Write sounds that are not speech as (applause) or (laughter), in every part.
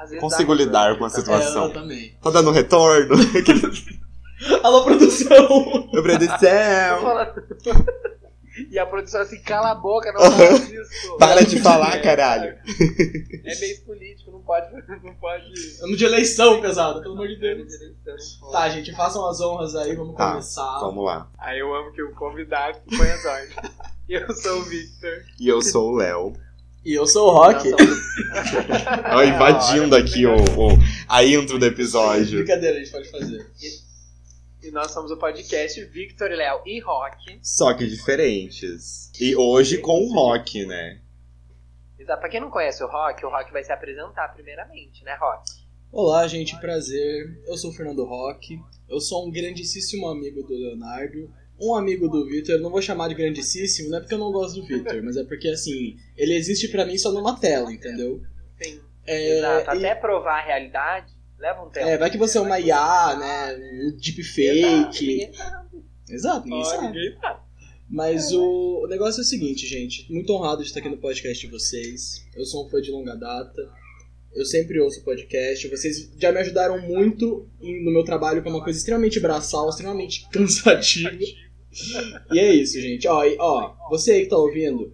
Às vezes Consigo lidar com a situação. É, eu também. Tá dando retorno? (laughs) Alô, produção! Meu produção! Fala- E a produção assim, cala a boca, não (laughs) faz isso. Para de falar, É, caralho. É meio político, não pode. Não pode. Ano de eleição, pesado, pelo amor de Tá, Deus. Tá, gente, façam as honras aí, vamos Tá, começar. Vamos lá. Aí eu amo que o convidado põe as ordens. Eu sou o Victor. E eu sou o Léo. E eu sou o Rock. (laughs) Ó, invadindo aqui o, o- a intro do episódio. Brincadeira, a gente pode fazer. E nós somos o podcast Victor, Léo e Rock. Só que diferentes. E hoje com o rock, né? Exato. Pra quem não conhece o Rock, o Rock vai se apresentar primeiramente, né, Rock? Olá, gente, prazer. Eu sou o Fernando Roque. Eu sou um grandíssimo amigo do Leonardo. Um amigo do Vitor, eu não vou chamar de grandíssimo, não é porque eu não gosto do Vitor, mas é porque assim, ele existe pra mim só numa tela, entendeu? Sim. É, Exato. e- Até provar a realidade, leva um tempo. é, vai que você é uma IA, né? Um deepfake. Ninguém sabe. Exato, ninguém sabe. ninguém sabe. Mas o, o negócio é o seguinte, gente. Muito honrado de estar aqui no podcast de vocês. Eu sou um fã de longa data. Eu sempre ouço podcast. Vocês já me ajudaram muito no meu trabalho, que é uma coisa extremamente braçal, extremamente (laughs) cansativa. E é isso, gente. Ó, e- ó, você aí que tá ouvindo,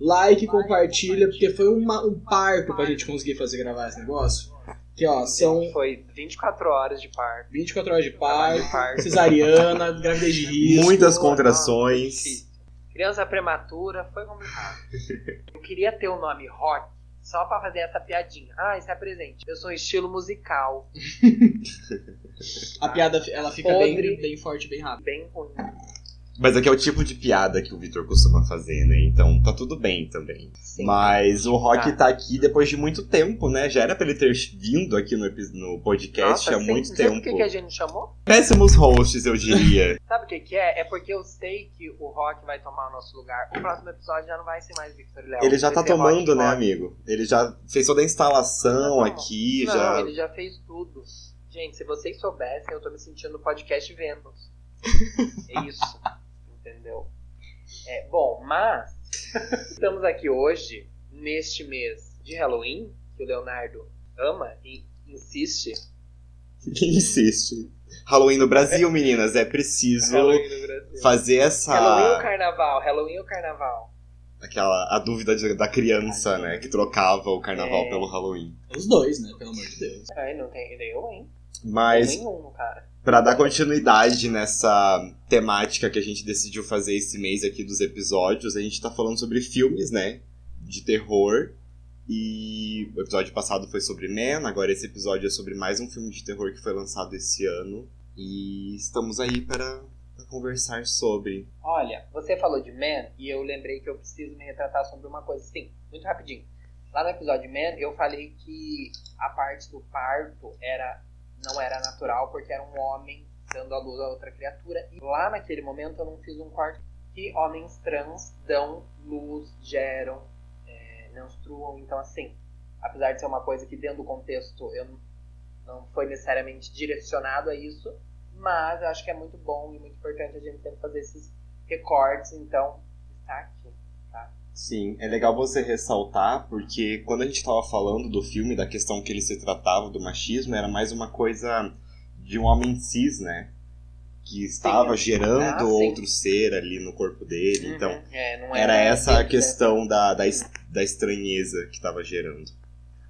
like, compartilha, porque foi uma- um parto pra gente conseguir fazer gravar esse negócio. Que, ó, são Foi 24 horas de parto. 24 horas de parto, parto. cesariana, gravidez de risco. Muitas contrações. Criança prematura foi complicado. Eu queria ter o nome Rock só pra fazer essa piadinha. Ah, isso é presente. Eu sou um estilo musical, (laughs) A piada ela fica Podre. bem, bem forte, bem rápido. bem ruim. Mas aqui é o tipo de piada que o Vitor costuma fazer, né? Então tá tudo bem também. Sim. Mas o Rock Tá. tá aqui depois de muito tempo, né? Já era pra ele ter vindo aqui no, no podcast há sim. muito Sabe tempo. por que, que a gente chamou? Péssimos hosts, eu diria. (laughs) Sabe o que, que é? É porque eu sei que o Rock vai tomar o nosso lugar. O próximo episódio já não vai ser mais Victor e Léo. ele já tá tomando, né, Rock. amigo? Ele já fez toda a instalação Não, aqui, Não, já. ele já fez tudo. Gente, se vocês soubessem, eu tô me sentindo no podcast Vênus. (laughs) É isso. É, bom, mas (laughs) estamos aqui hoje, neste mês de Halloween, que o Leonardo ama e insiste. Insiste. Halloween no Brasil, meninas, é preciso fazer essa. Halloween ou carnaval? Halloween ou carnaval? aquela a dúvida de- da criança, né? Que trocava o carnaval É. pelo Halloween. Os dois, né? Pelo amor de Deus. Ai, não tem eu, hein? Mas Nenhum, cara. Pra dar continuidade nessa temática que a gente decidiu fazer esse mês aqui dos episódios, a gente tá falando sobre filmes, né? De terror. E o episódio passado foi sobre Man, agora esse episódio é sobre mais um filme de terror que foi lançado esse ano. E estamos aí para, para conversar sobre. Olha, você falou de Man e eu lembrei que eu preciso me retratar sobre uma coisa. Sim, muito rapidinho. Lá no episódio Man, eu falei que a parte do parto era não era natural porque era um homem dando à luz a outra criatura. E lá naquele momento eu não fiz um corte que homens trans dão luz, geram, é, menstruam. Então, assim, apesar de ser uma coisa que dentro do contexto eu não- não foi necessariamente direcionado a isso, mas eu acho que é muito bom e muito importante a gente sempre fazer esses recortes, então está aqui. Sim, é legal você ressaltar, porque quando a gente tava falando do filme, da questão que ele se tratava do machismo, era mais uma coisa de um homem cis, né? Que estava gerando Ah, sim. outro ser ali no corpo dele. Então, Uhum. É, não era essa a dentro questão da, da, da estranheza que estava gerando.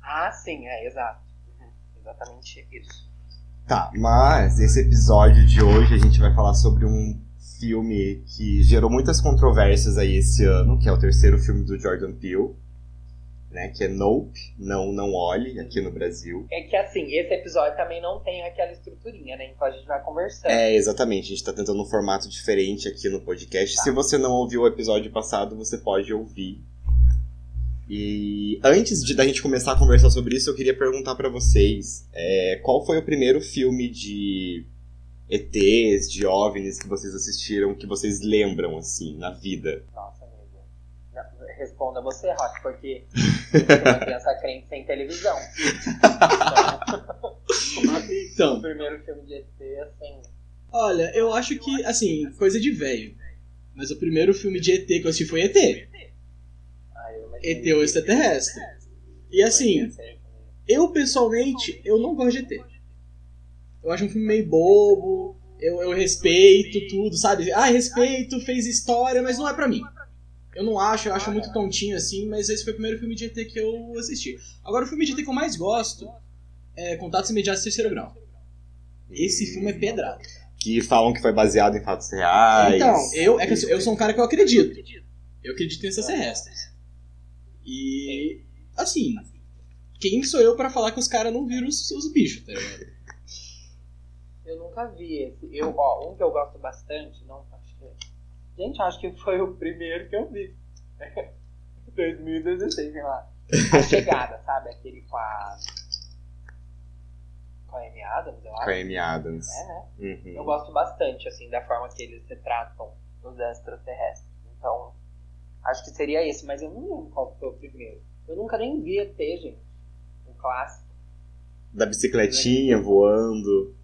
Ah, sim, é, exato. Uhum, Exatamente isso. Tá, mas esse episódio de hoje a gente vai falar sobre um filme que gerou muitas controvérsias aí esse ano, que é o terceiro filme do Jordan Peele, né? Que é Nope, Não Não Olhe, aqui no Brasil. É que assim, esse episódio também não tem aquela estruturinha, né? Então a gente vai conversando. É, exatamente, a gente tá tentando um formato diferente aqui no podcast. Tá. Se você não ouviu o episódio passado, você pode ouvir. E antes de da gente começar a conversar sobre isso, eu queria perguntar pra vocês, é, qual foi o primeiro filme de ETs, de OVNIs que vocês assistiram, que vocês lembram, assim, na vida? Nossa, amigo. Não, Responda você, Rock, porque eu sou uma criança crente sem televisão. Então, o primeiro filme de ET, assim. olha, eu acho que, assim, coisa de velho. Mas o primeiro filme de ET que eu assisti foi ET. eu ET o extraterrestre. E assim, Eu, pessoalmente, eu não gosto de ET. Eu acho um filme meio bobo, eu, eu respeito tudo, sabe? Ah, respeito, fez história, mas não é pra mim. Eu não acho, eu acho muito tontinho assim, mas esse foi o primeiro filme de ET que eu assisti. Agora, o filme de ET que eu mais gosto é Contatos Imediatos Terceiro Grau. Esse filme é pedrado. Que falam que foi baseado em fatos reais. Então, eu, é que eu sou um cara que eu acredito. Eu acredito em extraterrestres. E, assim, quem sou eu pra falar que os caras não viram os, os bichos, tá ligado? Eu nunca vi esse. Eu, ó, um que eu gosto bastante, não acho que. Gente, acho que foi o primeiro que eu vi. (laughs) 2016, sei lá. A chegada, sabe? Aquele com a. Com a Amy Adams, eu acho. Com a Amy Adams. É, né? Uhum. Eu gosto bastante, assim, da forma que eles retratam os extraterrestres. Então, acho que seria esse, mas eu não lembro qual foi o primeiro. Eu nunca nem vi ET, gente. Um clássico. Da bicicletinha voando.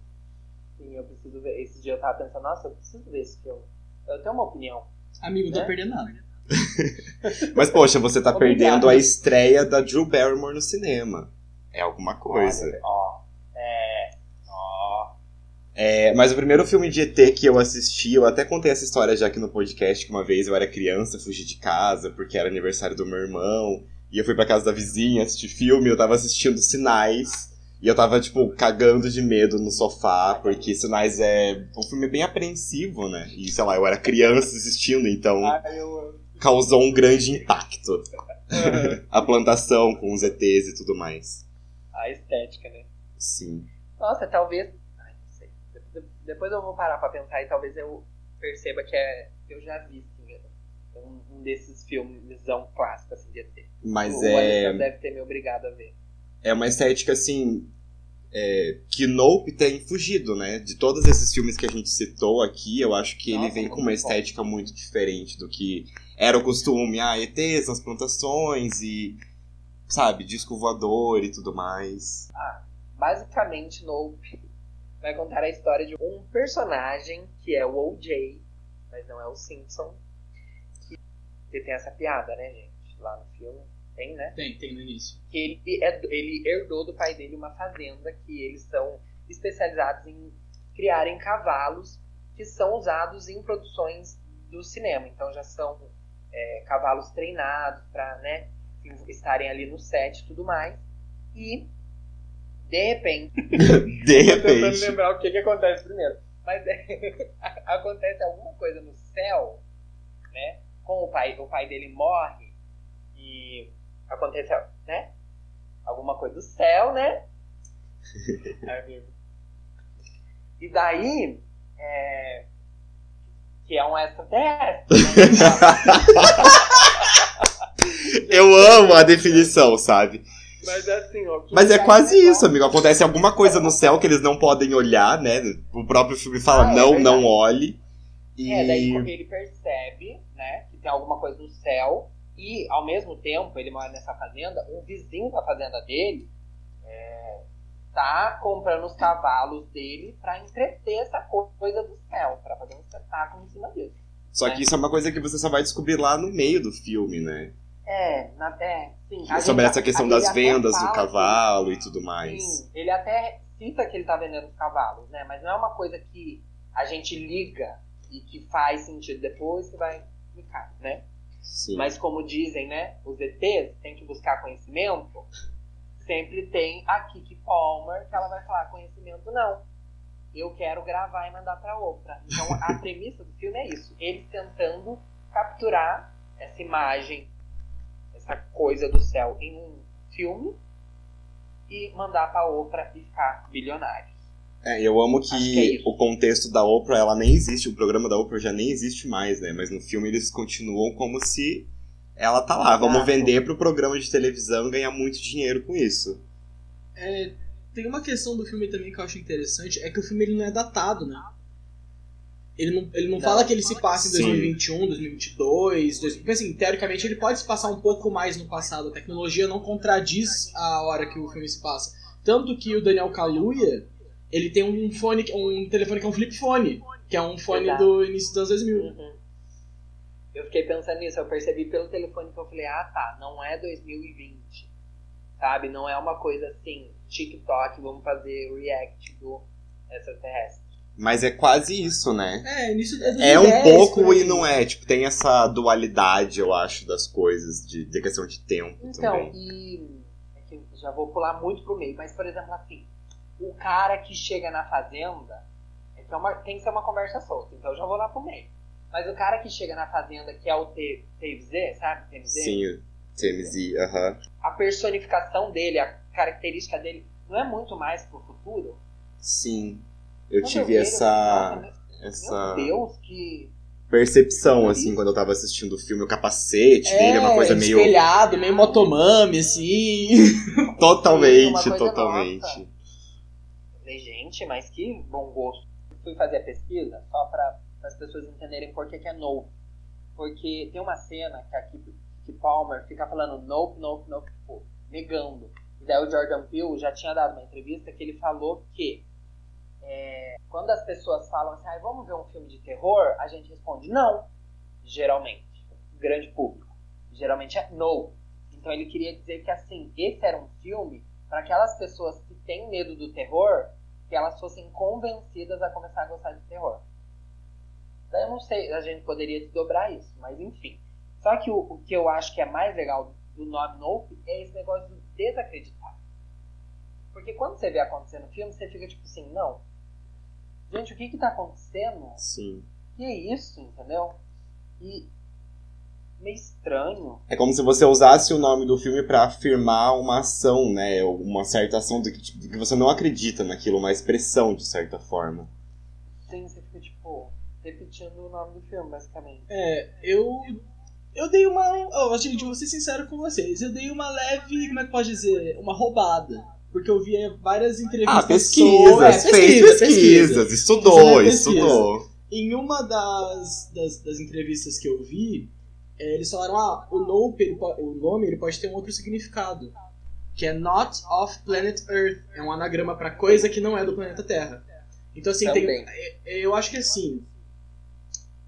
Sim, eu preciso ver. Esse dia eu tava pensando, nossa, eu preciso ver esse filme. Eu tenho uma opinião. Amigo, não Né? tô perdendo nada. (laughs) Mas, poxa, você tá Obrigado. perdendo a estreia da Drew Barrymore no cinema. É alguma coisa. Olha, Ó, é. Ó. É, mas o primeiro filme de ET que eu assisti, eu até contei essa história já aqui no podcast, que uma vez eu era criança, fugi de casa, porque era aniversário do meu irmão, e eu fui pra casa da vizinha assistir filme, eu tava assistindo Sinais, e eu tava, tipo, cagando de medo no sofá, porque Sinais é um filme bem apreensivo, né? E, sei lá, eu era criança assistindo, então Ai, eu causou um grande impacto. (laughs) A plantação com os ETs e tudo mais. A estética, né? Sim. Nossa, talvez. Ai, não sei. De- Depois eu vou parar pra pensar e talvez eu perceba que é. Eu já vi, sim, um, um desses filmes clássicos assim, de ET. Mas o é. Alexandre deve ter me obrigado a ver. É uma estética assim é, que Nope tem fugido, né? De todos esses filmes que a gente citou aqui, eu acho que ele Nossa, vem com uma bom. estética muito diferente do que era o costume, ah, ETs nas plantações e sabe, disco voador e tudo mais. Basicamente, Nope vai contar a história de um personagem que é o OJ, mas não é o Simpson. Que tem essa piada, né, gente? Lá no filme. Tem, né? Tem, tem no início. que ele, é, ele herdou do pai dele uma fazenda que eles são especializados em criarem cavalos que são usados em produções do cinema. Então já são é, cavalos treinados para né, estarem ali no set e tudo mais. E, de repente, (laughs) De Tô tentando repente. lembrar o que, que acontece primeiro. Mas é, (laughs) acontece alguma coisa no céu, né? Com o pai, o pai dele morre e acontece, né? Alguma coisa do céu, né? (laughs) E daí, é, que é um extraterrestre. Né? (laughs) Eu amo a definição, sabe? Mas assim, ó. Mas é quase isso, amigo. Acontece alguma coisa no céu que eles não podem olhar, né? O próprio filme fala, Ah, é não, verdade. não olhe. E... É, daí porque ele percebe, né, que tem alguma coisa no céu e, ao mesmo tempo, ele mora nessa fazenda, um vizinho da fazenda dele é, tá comprando os cavalos dele pra entreter essa coisa do céu, pra fazer um espetáculo em cima disso. Só que isso é uma coisa que você só vai descobrir lá no meio do filme, né? É, na, é sim. a Sobre gente- essa questão das vendas do que- cavalo e tudo mais. Sim, ele até cita que ele tá vendendo os cavalos, né? Mas não é uma coisa que a gente liga e que faz sentido depois que vai explicar, né? Sim. Mas como dizem, né, os ETs têm que buscar conhecimento, sempre tem a Kiki Palmer que ela vai falar conhecimento não. Eu quero gravar e mandar pra Oprah. Então a (laughs) premissa do filme é isso, eles tentando capturar essa imagem, essa coisa do céu em um filme e mandar pra Oprah e ficar bilionários. É, eu amo que é que isso. o contexto da Oprah, ela nem existe, o programa da Oprah já nem existe mais, né? Mas no filme eles continuam como se ela tá lá. Vamos vender pro programa de televisão e ganhar muito dinheiro com isso. É, tem uma questão do filme também que eu acho interessante, é que o filme ele não é datado, né? Ele não, ele não, Não. fala que ele se passa em Sim. 2021, 2022, dois- porque assim, teoricamente ele pode se passar um pouco mais no passado, a tecnologia não contradiz a hora que o filme se passa. Tanto que o Daniel Kaluuya, ele tem um fone, um telefone que é um flip phone, que é um fone Exato. do início dos anos 2000. Uhum. Eu fiquei pensando nisso, eu percebi pelo telefone que eu falei, ah tá, não é 2020. sabe? Não é uma coisa assim, TikTok, vamos fazer react do extraterrestre. Mas é quase isso, né? É, início é, É um 2010, pouco e não é. Tipo, tem essa dualidade, eu acho, das coisas, de, de questão de tempo Então, também. e. É que eu já vou pular muito pro meio, mas, por exemplo, assim, o cara que chega na fazenda. É que é uma, tem que ser uma conversa solta, então eu já vou lá pro meio. Mas o cara que chega na fazenda, que é o T- TMZ, sabe? TMZ? Sim, TMZ, aham. A personificação dele, a característica dele, não é muito mais pro futuro? Sim. Eu Quando tive eu essa, falei, "Nossa, essa Meu Deus, que. percepção, assim, quando eu tava assistindo o filme. O capacete dele é uma coisa meio. espelhado, meio motomami, assim. (laughs) Totalmente, totalmente. nossa. Gente, mas que bom gosto. Fui fazer a pesquisa só para as pessoas entenderem por que, que é nope. Porque tem uma cena que a Kiki Kiki Palmer fica falando nope, nope, nope, tipo, negando. E daí o Jordan Peele já tinha dado uma entrevista que ele falou que é, quando as pessoas falam assim, ah, vamos ver um filme de terror, a gente responde não, geralmente. Grande público. Geralmente é no. Então ele queria dizer que assim, esse era um filme para aquelas pessoas que têm medo do terror, que elas fossem convencidas a começar a gostar de terror. Daí eu não sei, a gente poderia desdobrar isso, mas enfim. Só que o, o que eu acho que é mais legal do nome Nope é esse negócio do desacreditar. Porque quando você vê acontecendo no filme, você fica tipo assim, não. Gente, o que que tá acontecendo? Sim. Que é isso, entendeu? E meio estranho. É como se você usasse o nome do filme pra afirmar uma ação, né? Ou Uma certa ação de que, de que você não acredita naquilo, uma expressão, de certa forma. Sim, você fica tipo repetindo o nome do filme, basicamente. É, eu. Eu dei uma. Oh, gente, vou ser sincero com vocês. Eu dei uma leve. Como é que pode dizer? Uma roubada. Porque eu vi várias entrevistas. Ah, pesquisas, sobre- é, fez pesquisa, pesquisas, pesquisa. estudou, Fizeram pesquisa. estudou. Em uma das, das, das entrevistas que eu vi, é, eles falaram: ah, o, nope, ele o nome ele pode ter um outro significado. Que é Not of Planet Earth. É um anagrama pra coisa que não é do planeta Terra. Então, assim, tem, Também. é- é- eu acho que assim.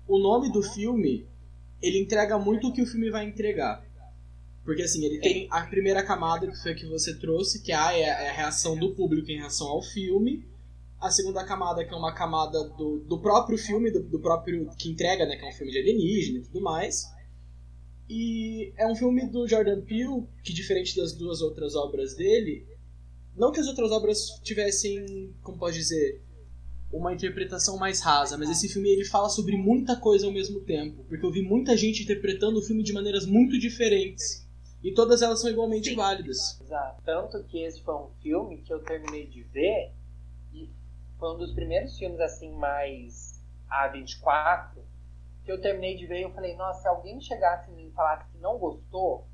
O nome do filme ele entrega muito o que o filme vai entregar. Porque assim, ele tem a primeira camada que foi a que você trouxe, que é a, é a reação do público em relação ao filme. A segunda camada, que é uma camada do, do próprio filme, do, do próprio que entrega, né? Que é um filme de alienígena e tudo mais. E é um filme do Jordan Peele, que diferente das duas outras obras dele, não que as outras obras tivessem, como pode dizer, uma interpretação mais rasa, mas esse filme ele fala sobre muita coisa ao mesmo tempo, porque eu vi muita gente interpretando o filme de maneiras muito diferentes. E todas elas são igualmente Sim. válidas. Exato. Tanto que esse foi um filme que eu terminei de ver e foi um dos primeiros filmes assim mais A24 que eu terminei de ver eu falei, nossa, se alguém chegasse em mim e falasse que não gostou,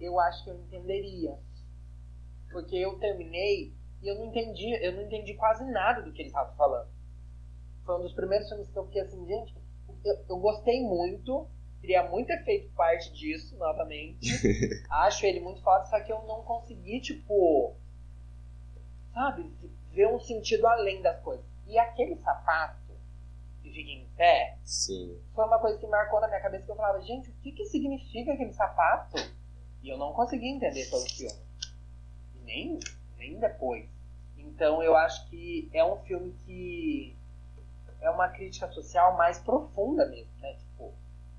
eu acho que eu entenderia. Porque eu terminei e eu não entendi, eu não entendi quase nada do que ele estava falando. Foi um dos primeiros filmes que eu fiquei assim, gente, eu, eu gostei muito, queria muito ter feito parte disso novamente. (laughs) Acho ele muito foda, só que eu não consegui, tipo, sabe, ver um sentido além das coisas. E aquele sapato fica em pé Sim. foi uma coisa que marcou na minha cabeça que eu falava, gente, o que que significa aquele sapato? E eu não consegui entender todo o filme. E Nem, nem depois. Então eu acho que é um filme que é uma crítica social mais profunda mesmo, né? Tipo,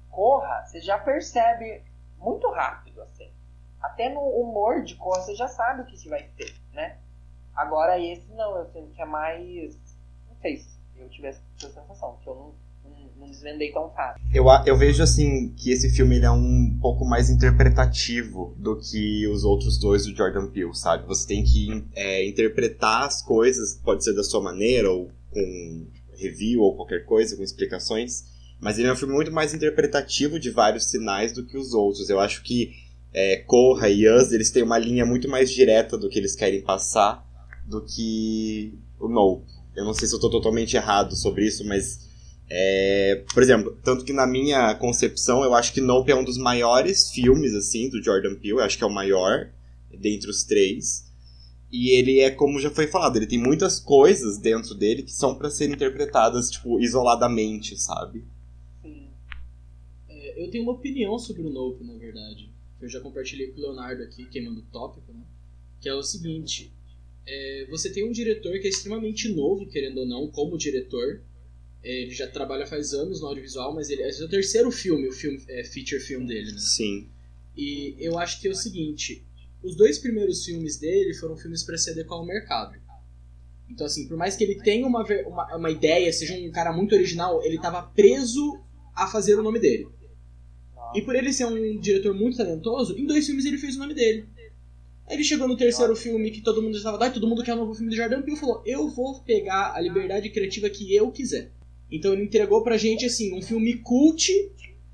Corra, você já percebe muito rápido, assim. Até no humor de Corra você já sabe o que, que vai ser, né? Agora esse não, eu sinto que é mais. Não sei se eu tivesse essa sensação, que eu não, não, não desvendei tão fácil. Eu, eu vejo assim que esse filme ele é um pouco mais interpretativo do que os outros dois do Jordan Peele, sabe? Você tem que é, interpretar as coisas, pode ser da sua maneira, ou com review ou qualquer coisa, com explicações. Mas ele é um filme muito mais interpretativo de vários sinais do que os outros. Eu acho que é, Corra e Us, eles têm uma linha muito mais direta do que eles querem passar do que o Nope. Eu não sei se eu tô totalmente errado sobre isso, mas é, por exemplo, tanto que na minha concepção, eu acho que Nope é um dos maiores filmes, assim, do Jordan Peele. Eu acho que é o maior dentre os três. E ele é, como já foi falado, ele tem muitas coisas dentro dele que são pra serem interpretadas, tipo, isoladamente, sabe? É, eu tenho uma opinião sobre o Nope, na verdade. eu já compartilhei com o Leonardo aqui, queimando o tópico, né? Que é o seguinte: é, você tem um diretor que é extremamente novo, querendo ou não, como diretor. É, ele já trabalha faz anos no audiovisual, mas ele esse é o terceiro filme, o filme é, feature film dele, né? Sim. E eu acho que é o seguinte: os dois primeiros filmes dele foram filmes para se adequar ao mercado. Então, assim, por mais que ele tenha uma, uma, uma ideia, seja um cara muito original, ele estava preso a fazer o nome dele. E por ele ser um diretor muito talentoso, em dois filmes ele fez o nome dele. Aí ele chegou no terceiro filme que todo mundo estava, ah, todo mundo quer um novo filme do Jordan Peele, falou: "Eu vou pegar a liberdade criativa que eu quiser". Então ele entregou pra gente assim um filme cult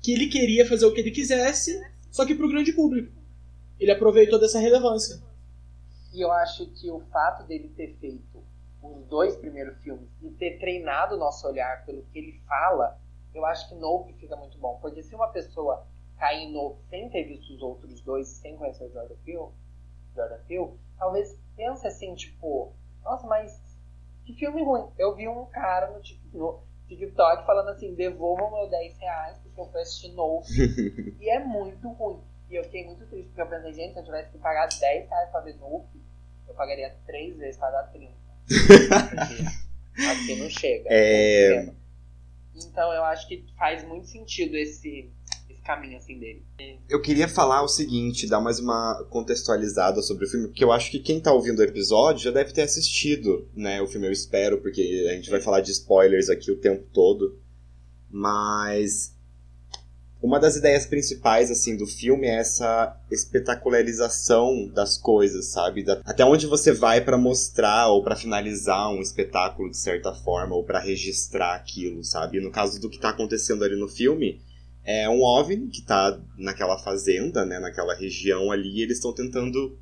que ele queria fazer o que ele quisesse, só que pro grande público. Ele aproveitou dessa relevância. E eu acho que o fato dele ter feito os dois primeiros filmes e ter treinado o nosso olhar pelo que ele fala, eu acho que Nope fica muito bom. Porque se uma pessoa cair em Nope sem ter visto os outros dois, sem conhecer o Jordan Peele, Jordan Peele, talvez pense assim, tipo, nossa, mas que filme ruim. Eu vi um cara no, no TikTok falando assim, devolvam meu 10 reais porque eu fui assistir Nope (laughs) e é muito ruim. E eu fiquei muito triste, porque eu pensei, gente, se eu tivesse que pagar 10 reais pra ver Nope, eu pagaria 3 vezes pra dar 30. aqui (laughs) não chega. É... Então eu acho que faz muito sentido esse, esse caminho assim dele. Eu queria falar o seguinte, dar mais uma contextualizada sobre o filme, porque eu acho que quem tá ouvindo o episódio já deve ter assistido, né, o filme, eu espero, porque a gente vai falar de spoilers aqui o tempo todo. Mas uma das ideias principais assim do filme é essa espetacularização das coisas, sabe? Da, até onde você vai para mostrar ou para finalizar um espetáculo de certa forma ou para registrar aquilo, sabe? No caso do que tá acontecendo ali no filme, é um OVNI que tá naquela fazenda, né, naquela região ali, e eles estão tentando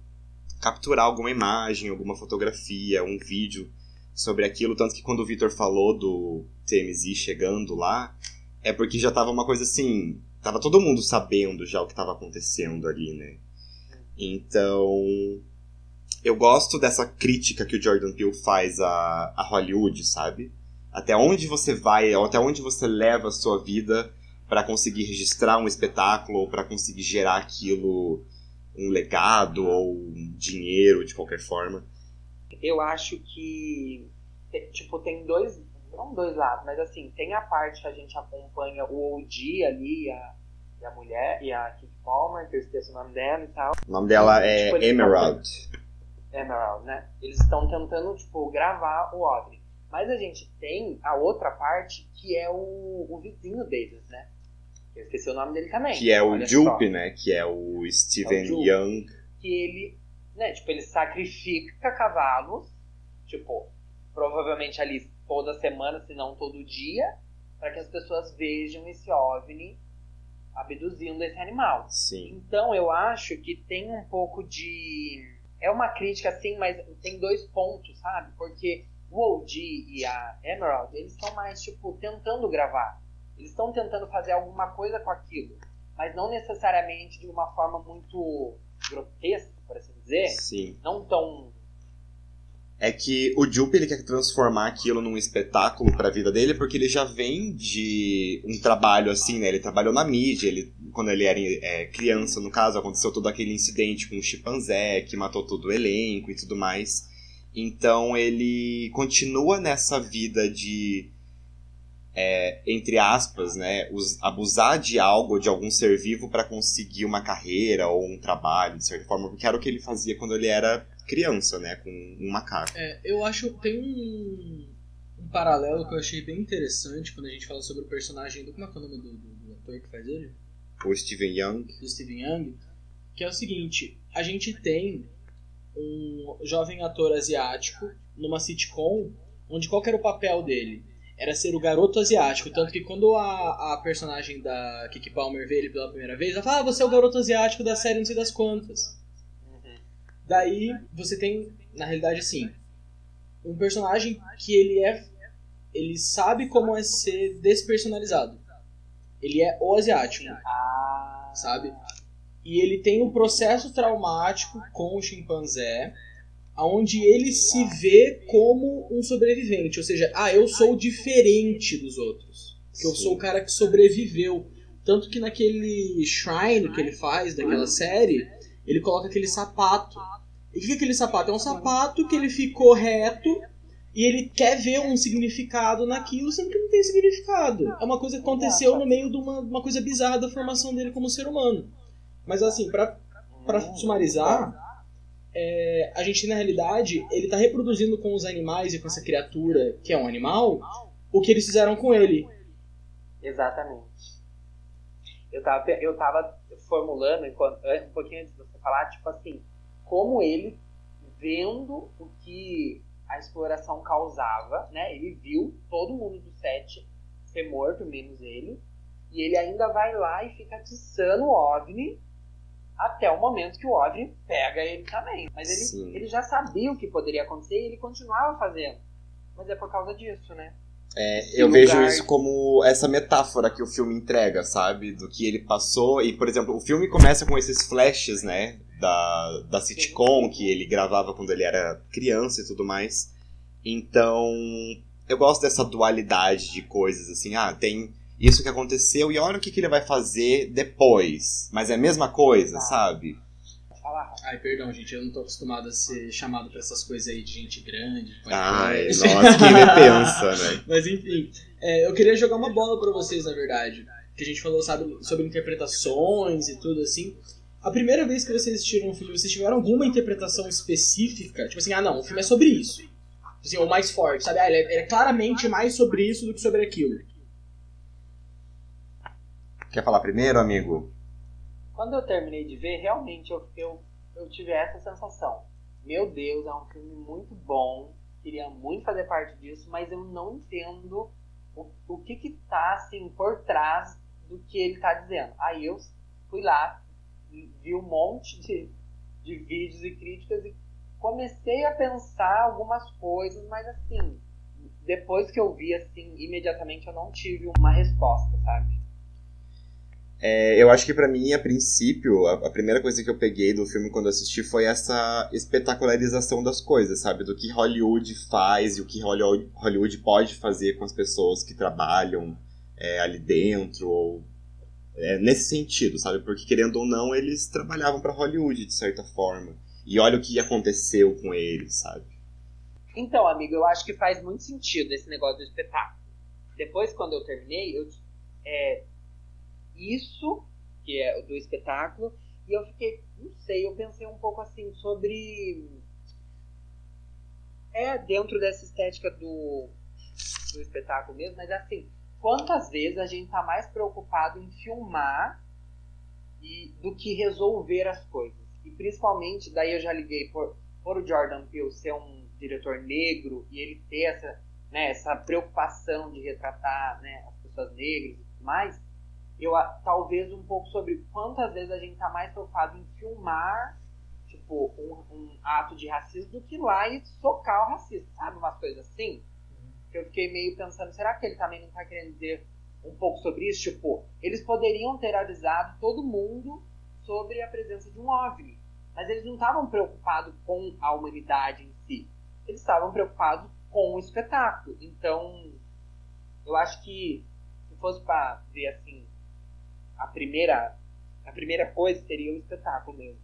capturar alguma imagem, alguma fotografia, um vídeo sobre aquilo, tanto que quando o Victor falou do TMZ chegando lá, é porque já tava uma coisa assim, tava todo mundo sabendo já o que estava acontecendo ali, né? Então, eu gosto dessa crítica que o Jordan Peele faz a, a Hollywood, sabe? Até onde você vai, até onde você leva a sua vida para conseguir registrar um espetáculo ou para conseguir gerar aquilo um legado ou um dinheiro de qualquer forma. Eu acho que tipo tem dois não dois lados, mas assim, tem a parte que a gente acompanha o OG ali, a, e a mulher, e a Kiki Palmer, que eu esqueço o nome dela e tal. O nome dela é tipo, Emerald. Emerald, né? Eles estão tentando, tipo, gravar o Audrey. Mas a gente tem a outra parte, que é o, o vizinho deles, né? Eu esqueci o nome dele também. Que é o Jupe, né? Que é o Steven é o Young. Que ele, né? Tipo, ele sacrifica cavalos, tipo, provavelmente ali toda semana, se não todo dia, para que as pessoas vejam esse OVNI abduzindo esse animal. Sim. Então eu acho que tem um pouco de. É uma crítica, sim, mas tem dois pontos, sabe? Porque o OG e a Emerald, eles estão mais, tipo, tentando gravar. Eles estão tentando fazer alguma coisa com aquilo. Mas não necessariamente de uma forma muito grotesca, por assim dizer. Sim. Não tão é que o Jupe ele quer transformar aquilo num espetáculo para a vida dele porque ele já vem de um trabalho assim, né? Ele trabalhou na mídia, ele quando ele era é, criança, no caso, aconteceu todo aquele incidente com o chimpanzé que matou todo o elenco e tudo mais. Então ele continua nessa vida de é, entre aspas, né, os, abusar de algo, de algum ser vivo para conseguir uma carreira ou um trabalho, de certa forma, porque era o que ele fazia quando ele era criança, né? Com um macaco. É, eu acho tem um, um paralelo que eu achei bem interessante quando a gente fala sobre o personagem do. Como é que é o nome do, do, do ator que faz ele? O Steven Young. Do Steven Young. Que é o seguinte: a gente tem um jovem ator asiático numa sitcom onde qual era o papel dele? Era ser o garoto asiático. Tanto que quando a, a personagem da Kiki Palmer vê ele pela primeira vez, ela fala: ah, você é o garoto asiático da série não sei das quantas. Daí você tem, na realidade, assim, um personagem que ele é. Ele sabe como é ser despersonalizado. Ele é o asiático. Sabe? E ele tem um processo traumático com o chimpanzé, onde ele se vê como um sobrevivente. Ou seja, ah, eu sou diferente dos outros. Que eu sou o cara que sobreviveu. Tanto que naquele shrine que ele faz daquela série, ele coloca aquele sapato. E o que é aquele sapato? É um sapato que ele ficou reto e ele quer ver um significado naquilo, sendo que não tem significado. É uma coisa que aconteceu no meio de uma, uma coisa bizarra da formação dele como ser humano. Mas assim, pra, pra sumarizar, é, a gente na realidade, ele tá reproduzindo com os animais e com essa criatura que é um animal, o que eles fizeram com ele. Exatamente. Eu tava, eu tava formulando, um pouquinho antes de você falar, tipo assim, como ele, vendo o que a exploração causava, né? Ele viu todo mundo do set ser morto, menos ele. E ele ainda vai lá e fica atiçando o OVNI até o momento que o OVNI pega ele também. Mas ele, ele já sabia o que poderia acontecer e ele continuava fazendo. Mas é por causa disso, né? É, eu lugar... vejo isso como essa metáfora que o filme entrega, sabe? Do que ele passou. E, por exemplo, o filme começa com esses flashes, né? da, da sitcom que ele gravava quando ele era criança e tudo mais. Então, eu gosto dessa dualidade de coisas, assim, ah, tem isso que aconteceu e olha o que, que ele vai fazer depois. Mas é a mesma coisa, ah. sabe? Ai, perdão, gente, eu não tô acostumado a ser chamado pra essas coisas aí de gente grande. Ai, nossa, quem pensa, né? (laughs) Mas enfim, é, eu queria jogar uma bola pra vocês, na verdade. Que a gente falou, sabe, sobre interpretações e tudo assim. A primeira vez que vocês assistiram um filme, vocês tiveram alguma interpretação específica? Tipo assim, ah não, o filme é sobre isso. Tipo assim, ou mais forte, sabe? Ah, ele é, ele é claramente mais sobre isso do que sobre aquilo. Quer falar primeiro, amigo? Quando eu terminei de ver, realmente eu, eu, eu tive essa sensação. Meu Deus, é um filme muito bom. Queria muito fazer parte disso, mas eu não entendo o, o que que tá, assim, por trás do que ele tá dizendo. Aí eu fui lá, vi um monte de, de vídeos e críticas e comecei a pensar algumas coisas, mas assim, depois que eu vi, assim, imediatamente eu não tive uma resposta, sabe? É, eu acho que para mim, a princípio, a, a, primeira coisa que eu peguei do filme quando assisti foi essa espetacularização das coisas, sabe? Do que Hollywood faz e o que Hollywood pode fazer com as pessoas que trabalham é, ali dentro, ou é, nesse sentido, sabe? Porque, querendo ou não, eles trabalhavam para Hollywood, de certa forma. E olha o que aconteceu com eles, sabe? Então, amigo, eu acho que faz muito sentido esse negócio do espetáculo. Depois, quando eu terminei, eu, é, isso, que é do espetáculo, e eu fiquei, não sei, eu pensei um pouco assim sobre. É dentro dessa estética do, do espetáculo mesmo, mas assim, quantas vezes a gente está mais preocupado em filmar e, do que resolver as coisas. E principalmente, daí eu já liguei por, por o Jordan Peele ser um diretor negro e ele ter essa, né, essa preocupação de retratar né, as pessoas negras e tudo mais, eu talvez um pouco sobre quantas vezes a gente está mais preocupado em filmar tipo um, um, ato de racismo do que lá e socar o racismo, sabe? Umas coisas assim que eu fiquei meio pensando, será que ele também não está querendo dizer um pouco sobre isso? Tipo, eles poderiam ter avisado todo mundo sobre a presença de um OVNI, mas eles não estavam preocupados com a humanidade em si. Eles estavam preocupados com o espetáculo. Então, eu acho que se fosse para ver assim, a primeira a primeira coisa seria o espetáculo mesmo.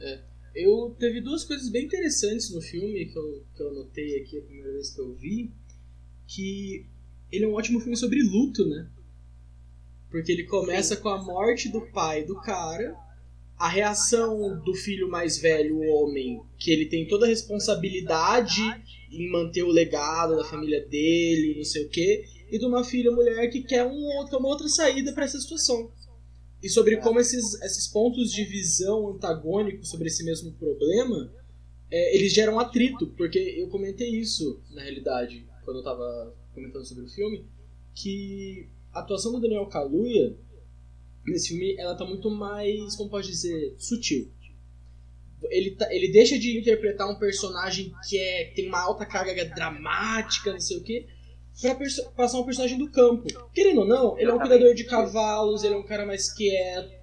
É. Eu teve duas coisas bem interessantes no filme que eu, que eu notei aqui a primeira vez que eu vi que ele é um ótimo filme sobre luto, né? Porque ele começa com a morte do pai do cara, a reação do filho mais velho, o homem, que ele tem toda a responsabilidade em manter o legado da família dele, não sei o quê, e de uma filha mulher que quer um uma outra saída para essa situação. E sobre como esses, esses pontos de visão antagônicos sobre esse mesmo problema, é, eles geram atrito, porque eu comentei isso na realidade quando eu tava comentando sobre o filme, que a atuação do Daniel Kaluuya nesse filme, ela tá muito mais, como pode dizer, sutil. Ele, tá, ele deixa de interpretar um personagem que é, tem uma alta carga dramática, não sei o quê, pra passar um personagem do campo. Querendo ou não, ele é um cuidador de cavalos, ele é um cara mais quieto,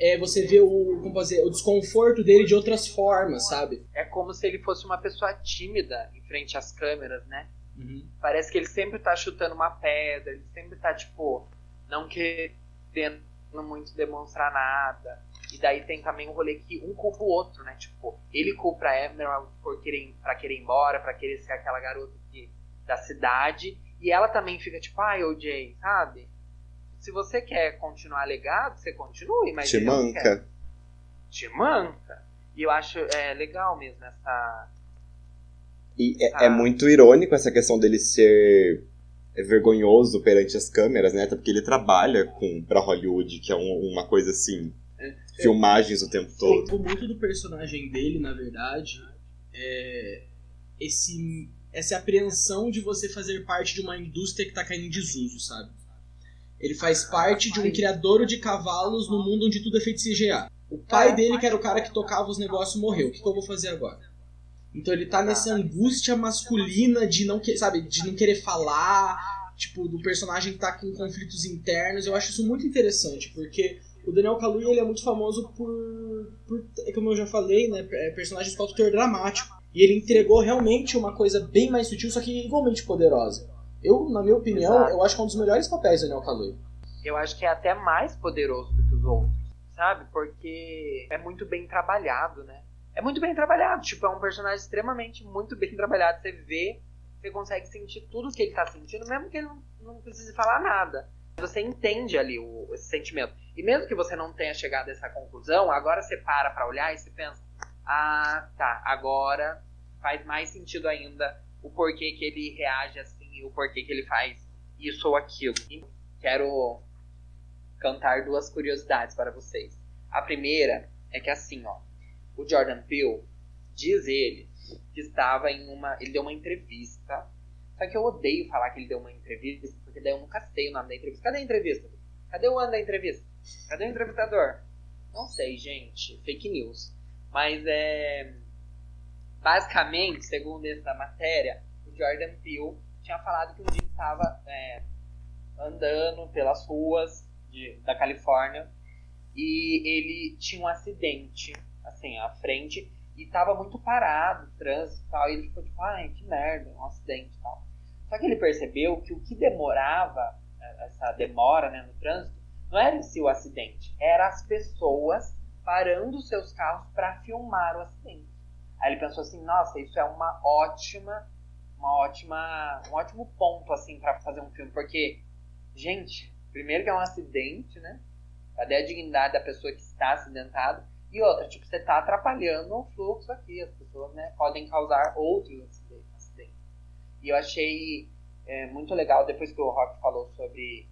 é, você vê o, como dizer, o desconforto dele de outras formas, sabe? É como se ele fosse uma pessoa tímida em frente às câmeras, né? Uhum. Parece que ele sempre tá chutando uma pedra, ele sempre tá, tipo, não querendo muito demonstrar nada. E daí tem também um rolê que um culpa o outro, né? Tipo, ele culpa a Emerald por querer, pra querer ir embora, pra querer ser aquela garota que, da cidade. E ela também fica tipo, ai, OJ, sabe? Se você quer continuar legado, você continue, mas. Te manca. Te manca. E eu acho é, legal mesmo essa. E é, é muito irônico essa questão dele ser é vergonhoso perante as câmeras, né? Até porque ele trabalha com para Hollywood, que é um, uma coisa assim, é, filmagens o tempo todo. muito do personagem dele, na verdade, é esse essa apreensão de você fazer parte de uma indústria que está caindo em desuso, sabe? Ele faz parte de um criador de cavalos no mundo onde tudo é feito CGA. O pai dele, que era o cara que tocava os negócios, morreu. O que, que eu vou fazer agora? Então ele tá nessa angústia masculina de não, que, sabe, de não querer falar, tipo, do personagem tá com conflitos internos. Eu acho isso muito interessante, porque o Daniel Kaluuya ele é muito famoso por, por é como eu já falei, né, é personagens com teor dramático. E ele entregou realmente uma coisa bem mais sutil, só que igualmente poderosa. Eu, na minha opinião, Exato. eu acho que é um dos melhores papéis do Daniel Kaluuya. Eu acho que é até mais poderoso do que os outros, sabe? Porque é muito bem trabalhado, né? é muito bem trabalhado. Tipo, é um personagem extremamente muito bem (laughs) trabalhado. Você vê, você consegue sentir tudo que ele tá sentindo, mesmo que ele não, não precise falar nada. Você entende ali o, esse sentimento. E mesmo que você não tenha chegado a essa conclusão, agora você para pra olhar e você pensa: ah, tá, agora faz mais sentido ainda o porquê que ele reage assim e o porquê que ele faz isso ou aquilo. Quero cantar duas curiosidades para vocês. A primeira é que assim, ó, o Jordan Peele, diz ele, que estava em uma. Ele deu uma entrevista. Só que eu odeio falar que ele deu uma entrevista, porque daí eu nunca sei o nome da entrevista. Cadê a entrevista? Cadê o ano da entrevista? Cadê o entrevistador? Não sei, gente. Fake news. Mas é. Basicamente, segundo essa matéria, o Jordan Peele tinha falado que um dia estava é, andando pelas ruas de, da Califórnia e ele tinha um acidente assim, à frente, e tava muito parado o trânsito e tal, e ele ficou tipo, ai, que merda, um acidente e tal. Só que ele percebeu que o que demorava, é, essa demora né, no trânsito, não era em si o acidente, era as pessoas parando seus carros para filmar o acidente. Aí ele pensou assim, nossa, isso é uma ótima, uma ótima, um ótimo ponto assim para fazer um filme, porque gente, primeiro que é um acidente, né? Cadê a dignidade da pessoa que está acidentada? E outra, tipo, você está atrapalhando o fluxo aqui. As pessoas né, podem causar outros acidentes. E eu achei é, muito legal, depois que o Rock falou sobre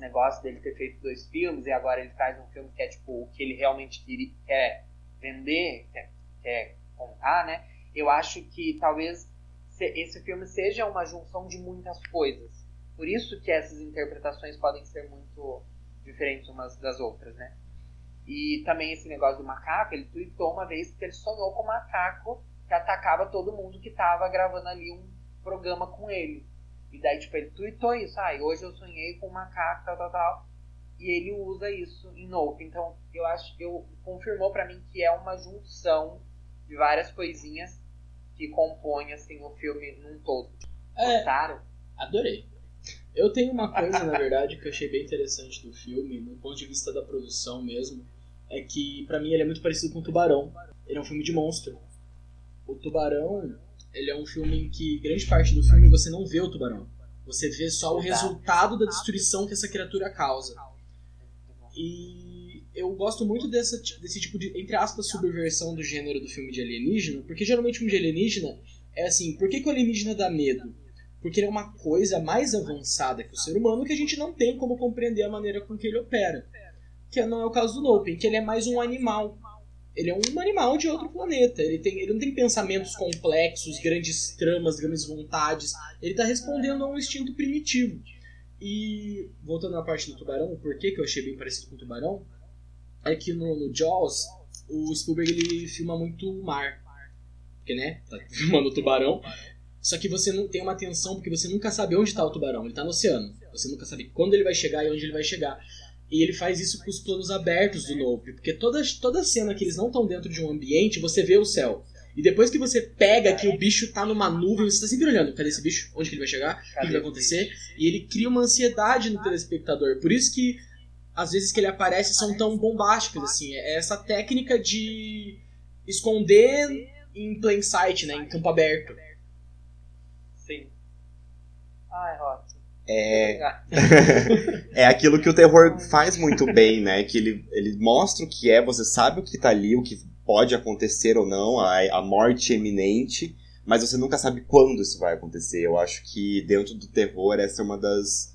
negócio dele ter feito dois filmes e agora ele traz um filme que é tipo o que ele realmente quer vender, quer, quer contar, né? Eu acho que talvez esse filme seja uma junção de muitas coisas. Por isso que essas interpretações podem ser muito diferentes umas das outras, né? E também esse negócio do macaco, ele tweetou uma vez que ele sonhou com um macaco que atacava todo mundo que tava gravando ali um programa com ele. E daí, tipo, ele tweetou isso. Ah, hoje eu sonhei com um macaco, tal, tal, tal. E ele usa isso em Nope. Então, eu acho que eu confirmou para mim que é uma junção de várias coisinhas que compõem, assim, o filme num todo. É, Gostaram? Adorei. Eu tenho uma coisa, na verdade, que eu achei bem interessante do filme, no ponto de vista da produção mesmo é que para mim ele é muito parecido com o Tubarão. Ele é um filme de monstro. O Tubarão, ele é um filme em que grande parte do filme você não vê o tubarão. Você vê só o resultado da destruição que essa criatura causa. E eu gosto muito dessa, desse tipo de, entre aspas, subversão do gênero do filme de alienígena, porque geralmente o filme de alienígena é assim, por que, que o alienígena dá medo? Porque ele é uma coisa mais avançada que o ser humano que a gente não tem como compreender a maneira com que ele opera que não é o caso do Lopen, que ele é mais um animal. Ele é um animal de outro planeta. Ele, tem, ele não tem pensamentos complexos, grandes tramas, grandes vontades. Ele está respondendo a um instinto primitivo. E, voltando à parte do tubarão, o porquê que eu achei bem parecido com o tubarão, é que no, no Jaws, o Spielberg ele filma muito o mar. Porque, né, tá (laughs) filmando o tubarão. Só que você não tem uma atenção porque você nunca sabe onde está o tubarão. Ele está no oceano. Você nunca sabe quando ele vai chegar e onde ele vai chegar. E ele faz isso com os planos abertos do Nope, porque toda, toda cena que eles não estão dentro de um ambiente, você vê o céu. E depois que você pega que o bicho tá numa nuvem, você tá sempre olhando, cadê esse bicho? Onde que ele vai chegar? o que vai acontecer? E ele cria uma ansiedade no telespectador. Por isso que às vezes que ele aparece são tão bombásticas, assim. É essa técnica de esconder em plain sight, né? Em campo aberto. Sim. Ai, Rock. É, (laughs) é aquilo que o terror faz muito bem, né? Que ele, ele mostra o que é, você sabe o que tá ali, o que pode acontecer ou não, a, a morte iminente, mas você nunca sabe quando isso vai acontecer. Eu acho que dentro do terror essa é uma das.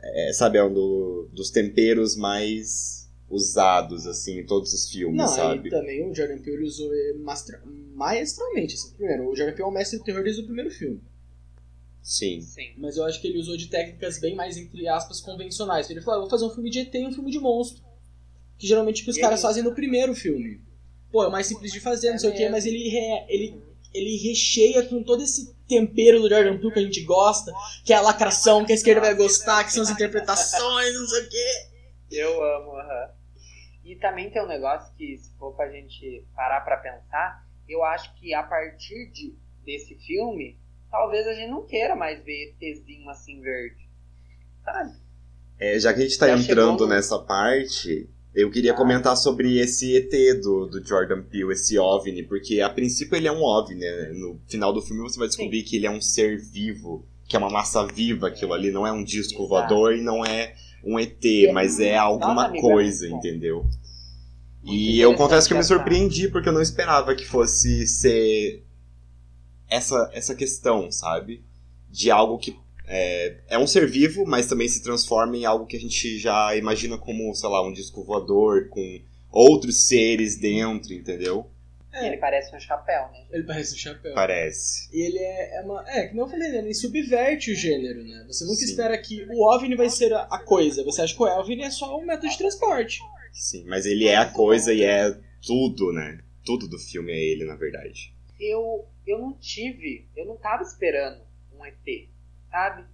É, sabe, é um do, dos temperos mais usados, assim, em todos os filmes, Não, sabe? e também o Jordan Peele usou ele mastra- maestralmente, assim. Primeiro, o Jordan Peele é o mestre do terror desde o primeiro filme. Sim. Sim. Mas eu acho que ele usou de técnicas bem mais, entre aspas, convencionais. Ele falou, ah, vou fazer um filme de ET e um filme de monstro. Que geralmente que os E caras ele- fazem no primeiro filme. Pô, é o mais simples de fazer, não É sei o quê, mas ele, re- ele, ele recheia com todo esse tempero do Jordan Peele que a gente gosta, que é a lacração, que a esquerda vai gostar, que são as interpretações, não sei o quê. Eu amo, aham. E também tem um negócio que, se for pra gente parar pra pensar, eu acho que a partir de, desse filme, talvez a gente não queira mais ver ETzinho assim verde. Sabe? É, já que a gente tá Já entrando no- nessa parte, eu queria Ah. comentar sobre esse ET do, do Jordan Peele, esse OVNI, porque a princípio ele é um OVNI, né? No final do filme você vai descobrir que ele é um ser vivo, que é uma massa viva aquilo ali, não é um disco Exato. voador e não é um ET, E- mas é alguma é coisa, entendeu? E eu confesso que eu me surpreendi, porque eu não esperava que fosse ser essa, essa questão, sabe? De algo que é, é um ser vivo, mas também se transforma em algo que a gente já imagina como, sei lá, um disco voador com outros seres dentro, entendeu? essa- Ele parece um chapéu, né? Ele parece um chapéu. Parece. E ele é, é uma. É, como eu falei, né? Ele subverte o gênero, né? Você nunca Sim. espera que o OVNI vai ser a, a coisa. Você acha que o OVNI é só um método de transporte. Sim, mas ele é a coisa e é tudo, né? Tudo do filme é ele, na verdade. Eu, eu não tive, eu não tava esperando um ET, sabe?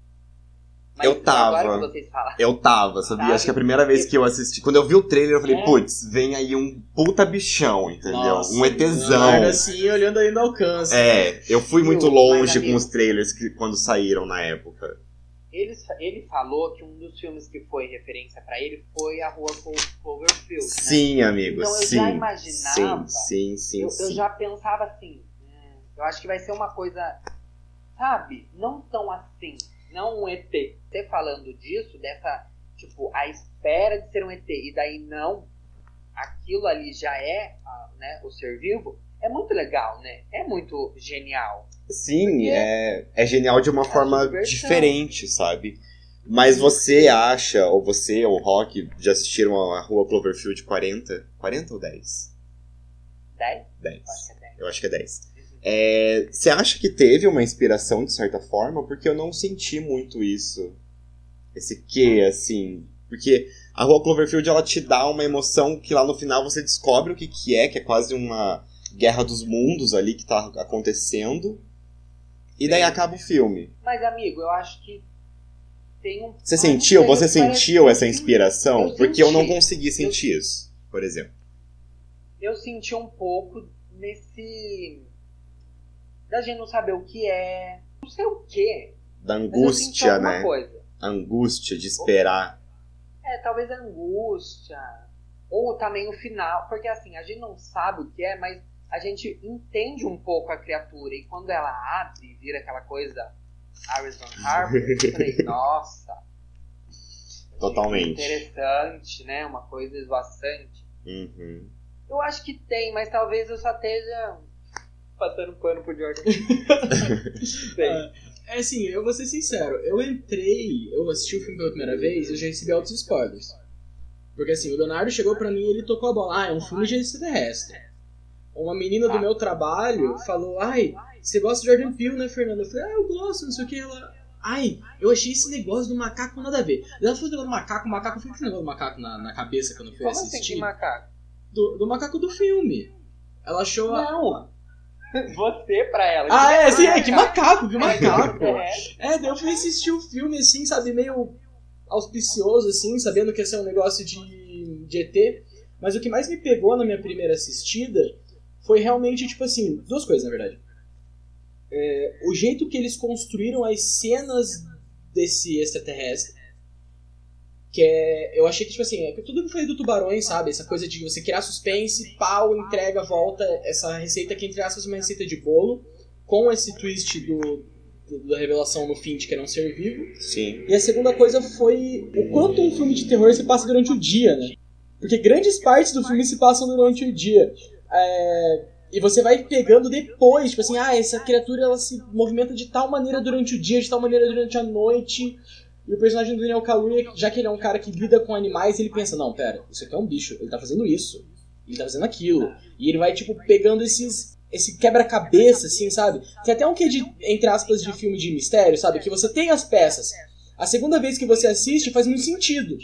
Eu tava. Agora que vocês falaram. Eu tava, sabia? Sabe? Acho que a primeira vez que eu assisti, quando eu vi o trailer, eu falei, É. putz, vem aí um puta bichão, entendeu? Nossa, um ETzão. Leonardo assim, olhando aí no alcance. É, eu fui muito Mas, longe com os trailers que, quando saíram na época. Ele, ele falou que um dos filmes que foi referência pra ele foi A Rua Clo- Cloverfield. né? Sim, amigo, Então, eu sim. já imaginava- Sim, sim, sim. eu, sim. eu já pensava assim, eu acho que vai ser uma coisa, sabe, não tão assim, não um ET. Você falando disso, dessa, tipo, a espera de ser um ET, e daí não, aquilo ali já é, né, o ser vivo, é muito legal, né? É muito genial. Sim, é, é genial de uma É forma diferente, sabe? Mas você acha, ou você ou o Rock, já assistiram a Rua Cloverfield 40? 40 ou 10? 10? 10. Acho que é 10. Eu acho que é 10. É, você acha que teve uma inspiração de certa forma? Porque eu não senti muito isso. Esse que, assim. Porque a Rua Cloverfield ela te dá uma emoção que lá no final você descobre o que, que é, que é quase uma guerra dos mundos ali que tá acontecendo. E daí Sim. acaba o filme. Mas, amigo, eu acho que tem um... Você Ah, sentiu? Você sentiu essa eu inspiração? eu Porque eu não senti. consegui sentir isso, por exemplo. eu senti um pouco nesse. Da gente não saber o que é. Não sei o que. Da angústia, né? coisa. Angústia de esperar. É, talvez angústia. Ou também o final. Porque assim, a gente não sabe o que é, mas a gente entende um pouco a criatura. E quando ela abre e vira aquela coisa. Harrison Harper, eu (laughs) falei, nossa. Totalmente. Interessante, né? Uma coisa esvoaçante. Uhum. Eu acho que tem, mas talvez eu só esteja passando pano pro Jordan. (laughs) Sei. É, assim, eu vou ser sincero, eu entrei, eu assisti o filme pela primeira vez, eu já recebi altos spoilers. Porque assim, o Leonardo chegou pra mim e ele tocou a bola, ah, é um filme de extraterrestre. Uma menina do meu trabalho falou, ai, você gosta de Jordan Peele, né, Fernanda? Eu falei, ah, eu gosto, não sei o que. Ela, ai, eu achei esse negócio do macaco nada a ver. Ela falou do macaco, o macaco, eu falei, que negócio do macaco na, na cabeça quando eu fui Como assim assistir? que macaco? Do, do macaco do filme. Ela achou... a- Não! (laughs) Você pra ela. Ah, é, sim, é, que macaco. macaco, que macaco. É. É, daí eu fui assistir o filme, assim, sabe, meio auspicioso, assim, sabendo que ia ser um negócio de, de ET. Mas o que mais me pegou na minha primeira assistida foi realmente, tipo assim, duas coisas, na verdade. É, o jeito que eles construíram as cenas desse extraterrestre, Que é. Eu achei que, tipo assim, é tudo que eu falei do Tubarões, sabe? Essa coisa de você criar suspense, pau, entrega, volta. Essa receita que, entre aspas, é uma receita de bolo, com esse twist do, da revelação no fim de que era um ser vivo. Sim. E a segunda coisa foi o quanto um filme de terror se passa durante o dia, né? Porque grandes partes do filme se passam durante o dia. É, E você vai pegando depois, tipo assim, ah, essa criatura ela se movimenta de tal maneira durante o dia, de tal maneira durante a noite. E o personagem do Daniel Kaluuya, já que ele é um cara que lida com animais, ele pensa, não, pera, isso aqui é um bicho, ele tá fazendo isso, ele tá fazendo aquilo. E ele vai, tipo, pegando esses esse quebra-cabeça, assim, sabe? Tem até um que de, entre aspas, de filme de mistério, sabe? Que você tem as peças. A segunda vez que você assiste faz muito sentido.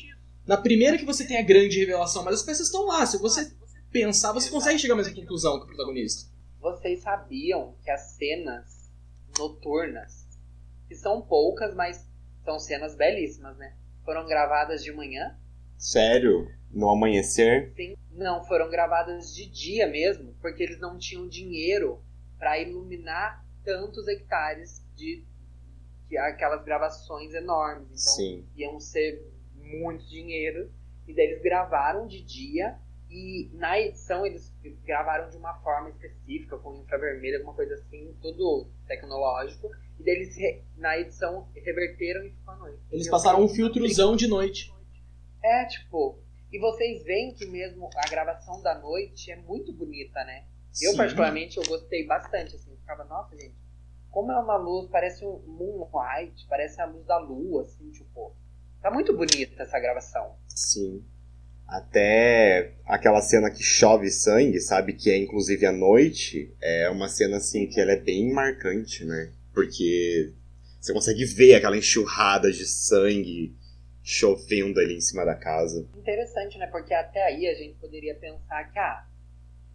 Na primeira que você tem a grande revelação, mas as peças estão lá. Se você pensar, você consegue chegar à mesma conclusão que o protagonista. Vocês sabiam que as cenas noturnas, que são poucas, mas são cenas belíssimas, né? Foram gravadas de manhã? Sério? No amanhecer? Sim. Não, foram gravadas de dia mesmo, porque eles não tinham dinheiro para iluminar tantos hectares de, de aquelas gravações enormes. Então, Sim. iam ser muito dinheiro. E daí eles gravaram de dia e na edição eles gravaram de uma forma específica, com infravermelho, alguma coisa assim, tudo tecnológico. E eles na edição reverteram e ficou à noite. Eles passaram um filtrozão de noite. É, tipo. E vocês veem que mesmo a gravação da noite é muito bonita, né? Eu, Sim. particularmente, eu gostei bastante, assim. Ficava, nossa, gente, como é uma luz, parece um moonlight, parece a luz da lua, assim, tipo. Tá muito bonita essa gravação. Sim. Até aquela cena que chove sangue, sabe? Que é inclusive à noite. É uma cena assim que ela é bem marcante, né? Porque você consegue ver aquela enxurrada de sangue chovendo ali em cima da casa. Interessante, né? Porque até aí a gente poderia pensar que, ah,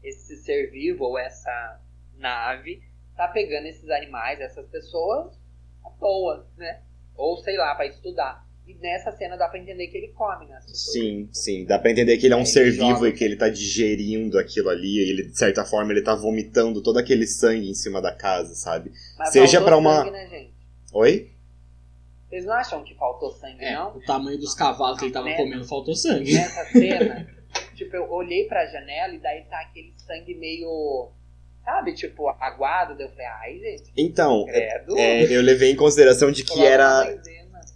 esse ser vivo ou essa nave tá pegando esses animais, essas pessoas, à toa, né? Ou sei lá, pra estudar. E nessa cena dá pra entender que ele come, né? Sim, sim. Dá pra entender que ele é um ser vivo joga. e que ele tá digerindo aquilo ali. E ele, de certa forma, ele tá vomitando todo aquele sangue em cima da casa, sabe? Mas Seja pra uma- sangue, né, gente? Oi? Vocês não acham que faltou sangue, É, não? o tamanho dos cavalos que ele tava Né? comendo faltou sangue. Nessa cena, (laughs) tipo, eu olhei pra janela e daí tá aquele sangue meio, sabe, tipo, aguado. Daí eu falei, ai, gente, Então, credo. é, eu levei em consideração de que era.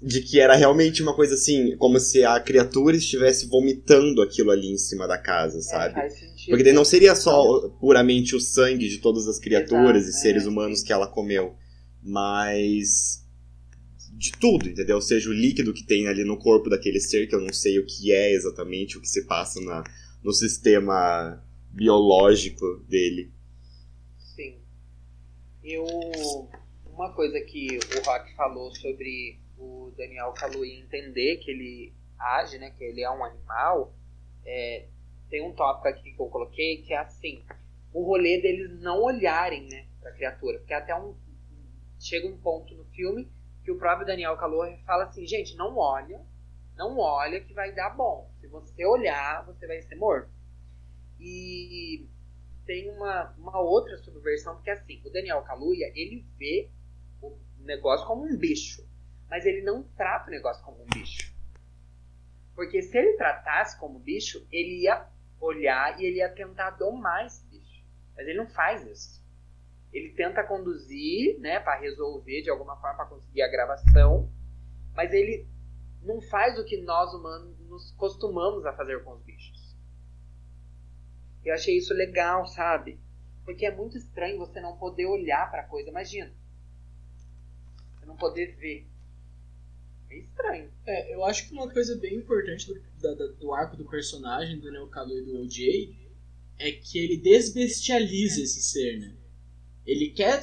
De que era realmente uma coisa assim, como se a criatura estivesse vomitando aquilo ali em cima da casa, É, sabe? faz sentido. Porque daí não seria só puramente o sangue de todas as criaturas Exato, e seres é. humanos que ela comeu, mas de tudo, entendeu? Seja o líquido que tem ali no corpo daquele ser, que eu não sei o que é exatamente, o que se passa na, no sistema biológico dele. Sim. Eu. Uma coisa que o Rock falou sobre o Daniel Kaluuya entender que ele age, né? Que ele é um animal. é, tem um tópico aqui que eu coloquei que é assim: o rolê deles não olharem, né? Pra criatura. Porque até um. Chega um ponto no filme que o próprio Daniel Kaluuya fala assim: gente, não olha. Não olha que vai dar bom. Se você olhar, você vai ser morto. E tem uma, uma outra subversão, porque assim, o Daniel Kaluuya, ele vê o negócio como um bicho, mas ele não trata o negócio como um bicho. Porque se ele tratasse como bicho, ele ia olhar e ele ia tentar domar esse bicho. Mas ele não faz isso. Ele tenta conduzir, né, para resolver de alguma forma, para conseguir a gravação, mas ele não faz o que nós humanos nos costumamos a fazer com os bichos. Eu achei isso legal, sabe? Porque é muito estranho você não poder olhar pra coisa. Imagina. Você não poder ver. É estranho. É, eu acho que uma coisa bem importante do, da- do arco do personagem do Kaluuya e do OJ é que ele desbestializa esse ser, né? Ele quer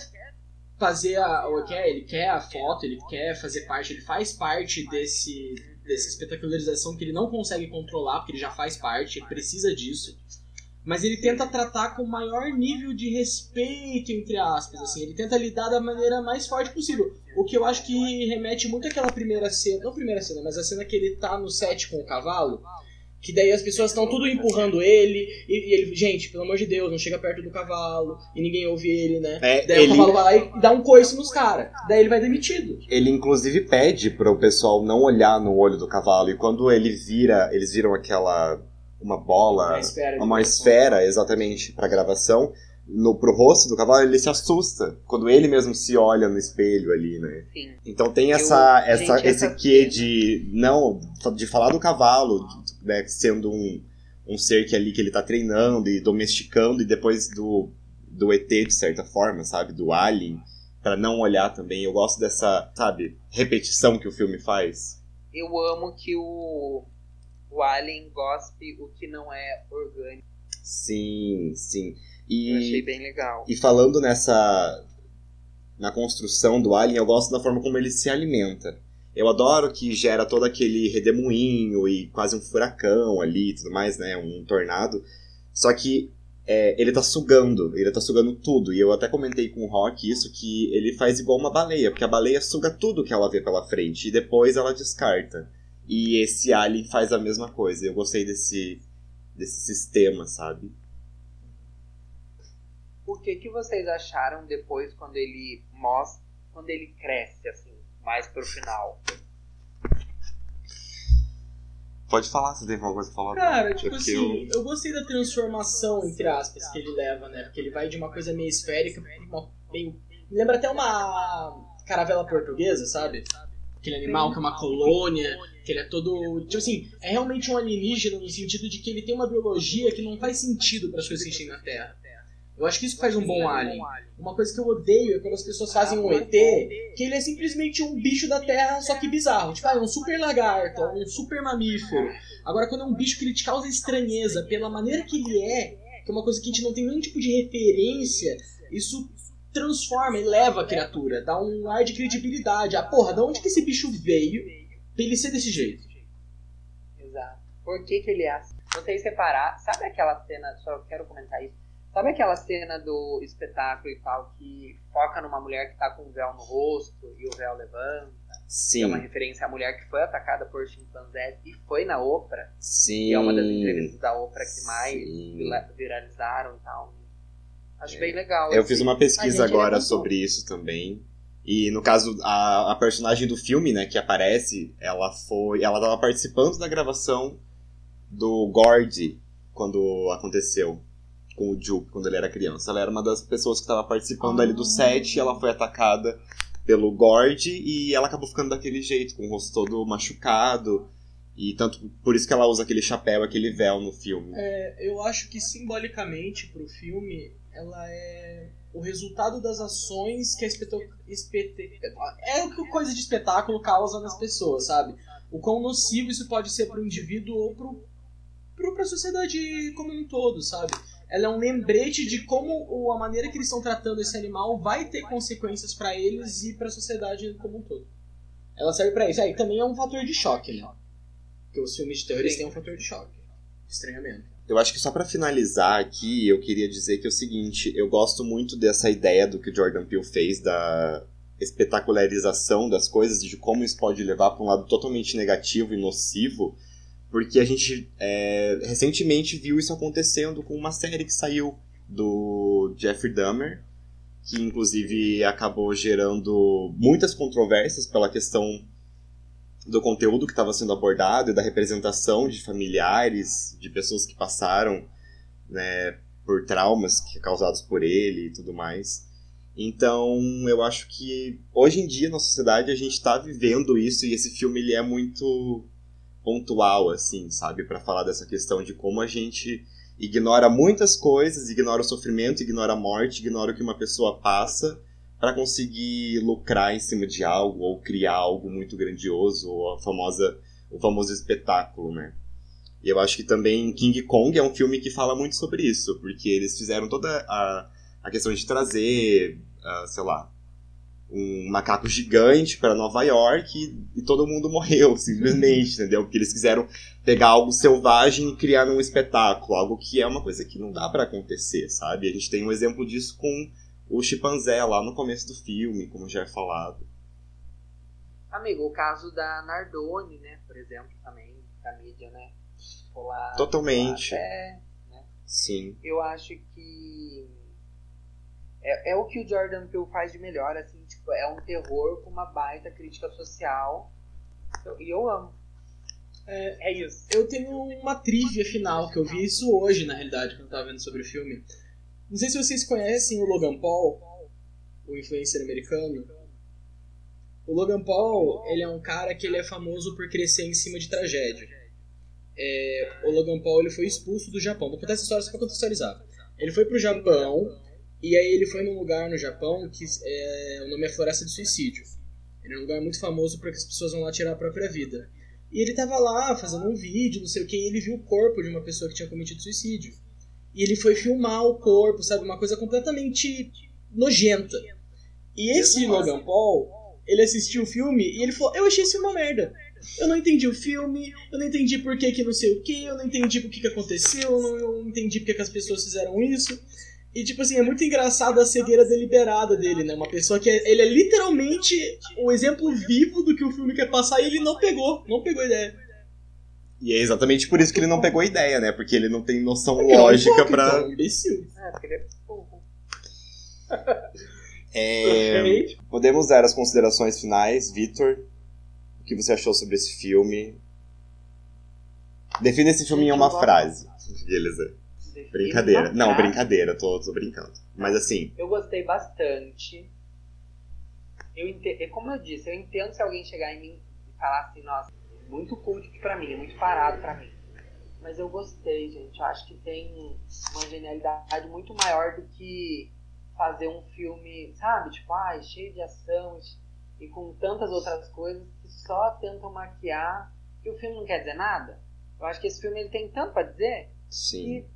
fazer a, o quer, ele quer a foto, ele quer fazer parte, ele faz parte desse dessa espetacularização que ele não consegue controlar, porque ele já faz parte, ele precisa disso. Mas ele tenta tratar com o maior nível de respeito, entre aspas, assim. Ele tenta lidar da maneira mais forte possível. O que eu acho que remete muito àquela primeira cena, não a primeira cena, mas a cena que ele tá no set com o cavalo, Que daí as pessoas estão tudo empurrando ele, e, e ele, gente, pelo amor de Deus, não chega perto do cavalo, e ninguém ouve ele, né? É, Daí ele, o cavalo vai lá e dá um coice nos caras. Daí ele vai demitido. ele inclusive pede para o pessoal não olhar no olho do cavalo. E quando ele vira, eles viram aquela uma bola, Uma esfera uma esfera exatamente para gravação no pro rosto do cavalo, ele se assusta quando ele mesmo se olha no espelho ali, né? Sim. Então tem Eu- essa, essa gente, esse essa quê de não de falar do cavalo, né, sendo um, um ser que ali que ele tá treinando e domesticando e depois do do ET de certa forma, sabe, do alien, Pra não olhar também. Eu gosto dessa, sabe, repetição que o filme faz. Eu amo que o, o Alien gospe o que não é orgânico. Sim, sim. Eu achei E, bem legal. e falando nessa. na construção do Alien, eu gosto da forma como ele se alimenta. Eu adoro que gera todo aquele redemoinho e quase um furacão ali e tudo mais, né? Um tornado. Só que é, ele tá sugando, ele tá sugando tudo. E eu até comentei com o Rock isso, que ele faz igual uma baleia, porque a baleia suga tudo que ela vê pela frente e depois ela descarta. E esse Alien faz a mesma coisa. Eu gostei desse, desse sistema, sabe? O que, que vocês acharam depois quando ele mostra, quando ele cresce, assim, mais pro final? Pode falar se tem alguma coisa pra falar. Cara, tipo Porque assim, eu gostei da transformação, entre aspas, que ele leva, né? Porque ele vai de uma coisa meio esférica pra uma meio. Me lembra até uma caravela portuguesa, sabe? Aquele animal que é uma colônia, que ele é todo. Tipo assim, é realmente um alienígena no sentido de que ele tem uma biologia que não faz sentido para as coisas que a gente tem na Terra. Eu acho que isso faz um bom alien. Uma coisa que eu odeio é quando as pessoas fazem um ET, que ele é simplesmente um bicho da Terra, só que bizarro. Tipo, ah, é um super lagarto, é um super mamífero. Agora, quando é um bicho que ele te causa estranheza pela maneira que ele é, que é uma coisa que a gente não tem nenhum tipo de referência, isso transforma, eleva a criatura, dá um ar de credibilidade. Ah, porra, de onde que esse bicho veio pra ele ser desse jeito? Exato. Por que, que ele é assim? Vocês separar, sabe aquela cena, só quero comentar isso. Sabe aquela cena do espetáculo e tal que foca numa mulher que tá com um véu no rosto e o véu levanta? Sim, Que é uma referência à mulher que foi atacada por chimpanzés e foi na Oprah. sim. Que é uma das entrevistas da Oprah que mais Sim. vira- viralizaram e tal. Acho bem legal. Eu esse- fiz uma pesquisa agora sobre isso também. E no caso, a, a personagem do filme, né, que aparece, ela foi. Ela tava participando da gravação do Gordy quando aconteceu com o Juke, quando ele era criança. Ela era uma das pessoas que estava participando ali do set e ela foi atacada pelo Gordy e ela acabou ficando daquele jeito, com o rosto todo machucado. E tanto por isso que ela usa aquele chapéu, aquele véu no filme. Eu acho que simbolicamente pro filme, ela é o resultado das ações que a espeto... espete- é o que coisa de espetáculo causa nas pessoas, sabe? O quão nocivo isso pode ser pro indivíduo ou pro, pro, pra sociedade como um todo, sabe? Ela é um lembrete de como o- a maneira que eles estão tratando esse animal vai ter consequências pra eles e pra sociedade como um todo. Ela serve pra isso. Aí também é um fator de choque, né? Porque os filmes de terror têm um fator de choque. Estranhamento. Eu acho que só pra finalizar aqui, eu queria dizer que é o seguinte, eu gosto muito dessa ideia do que o Jordan Peele fez da espetacularização das coisas de como isso pode levar para um lado totalmente negativo e nocivo, porque a gente é, recentemente viu isso acontecendo com uma série que saiu do Jeffrey Dahmer, que inclusive acabou gerando muitas controvérsias pela questão do conteúdo que estava sendo abordado e da representação de familiares, de pessoas que passaram né, por traumas que causados por ele e tudo mais. Então, eu acho que hoje em dia na sociedade a gente está vivendo isso e esse filme ele é muito pontual, assim, sabe, para falar dessa questão de como a gente ignora muitas coisas, ignora o sofrimento, ignora a morte, ignora o que uma pessoa passa para conseguir lucrar em cima de algo ou criar algo muito grandioso, ou a famosa, o famoso espetáculo, né? E eu acho que também King Kong é um filme que fala muito sobre isso, porque eles fizeram toda a, a questão de trazer, ah, sei lá, um macaco gigante para Nova York e, e todo mundo morreu, (laughs) simplesmente, entendeu? Porque eles quiseram pegar algo selvagem e criar num espetáculo, algo que é uma coisa que não dá para acontecer, sabe? A gente tem um exemplo disso com o chimpanzé lá no começo do filme, como já é falado. Amigo, o caso da Nardone, né? Por exemplo, também, da mídia, né? Totalmente. até Sim. eu acho que é, é o que o Jordan Peele faz de melhor, assim, tipo, é um terror com uma baita crítica social. Eu- E eu amo. É, isso. Eu tenho uma trivia final, que eu vi isso hoje, na realidade, quando eu tava vendo sobre o filme. Não sei se vocês conhecem o Logan Paul, o influencer americano. O Logan Paul, ele é um cara que ele é famoso por crescer em cima de tragédia. É, o Logan Paul ele foi expulso do Japão. Vou contar essa história só pra contextualizar. Ele foi pro Japão, e aí ele foi num lugar no Japão que é, o nome é Floresta de Suicídio. Ele é um lugar muito famoso porque as pessoas vão lá tirar a própria vida. E ele tava lá fazendo um vídeo, não sei o que, e ele viu o corpo de uma pessoa que tinha cometido suicídio. E ele foi filmar o corpo, sabe? Uma coisa completamente nojenta. E esse Logan Paul, ele assistiu o filme e ele falou: Eu achei esse filme uma merda. Eu não entendi o filme, eu não entendi por que que não sei o que, eu não entendi por que que aconteceu, eu não, eu não entendi por que que as pessoas fizeram isso. E, tipo assim, é muito engraçado a cegueira deliberada dele, né? Uma pessoa que é, ele é literalmente o exemplo vivo do que o filme quer passar e ele não pegou, não pegou ideia. E é exatamente por isso que ele não pegou a ideia, né? Porque ele não tem noção é um lógica pra. imbecil. É, porque ele é burro. É, Ok? podemos dar as considerações finais, Vitor. O que você achou sobre esse filme? Defina esse filme em uma frase. Beleza. Brincadeira. Não, Tá? brincadeira, tô, tô brincando. Mas assim, Eu gostei bastante. Eu ente... é Como eu disse, eu entendo se alguém chegar em mim e falar assim, nossa, muito cult pra mim, é muito parado pra mim. Mas eu gostei, gente. Eu acho que tem uma genialidade muito maior do que fazer um filme, sabe? Tipo, ai, cheio de ação e com tantas outras coisas que só tentam maquiar e o filme não quer dizer nada. Eu acho que esse filme ele tem tanto pra dizer sim. e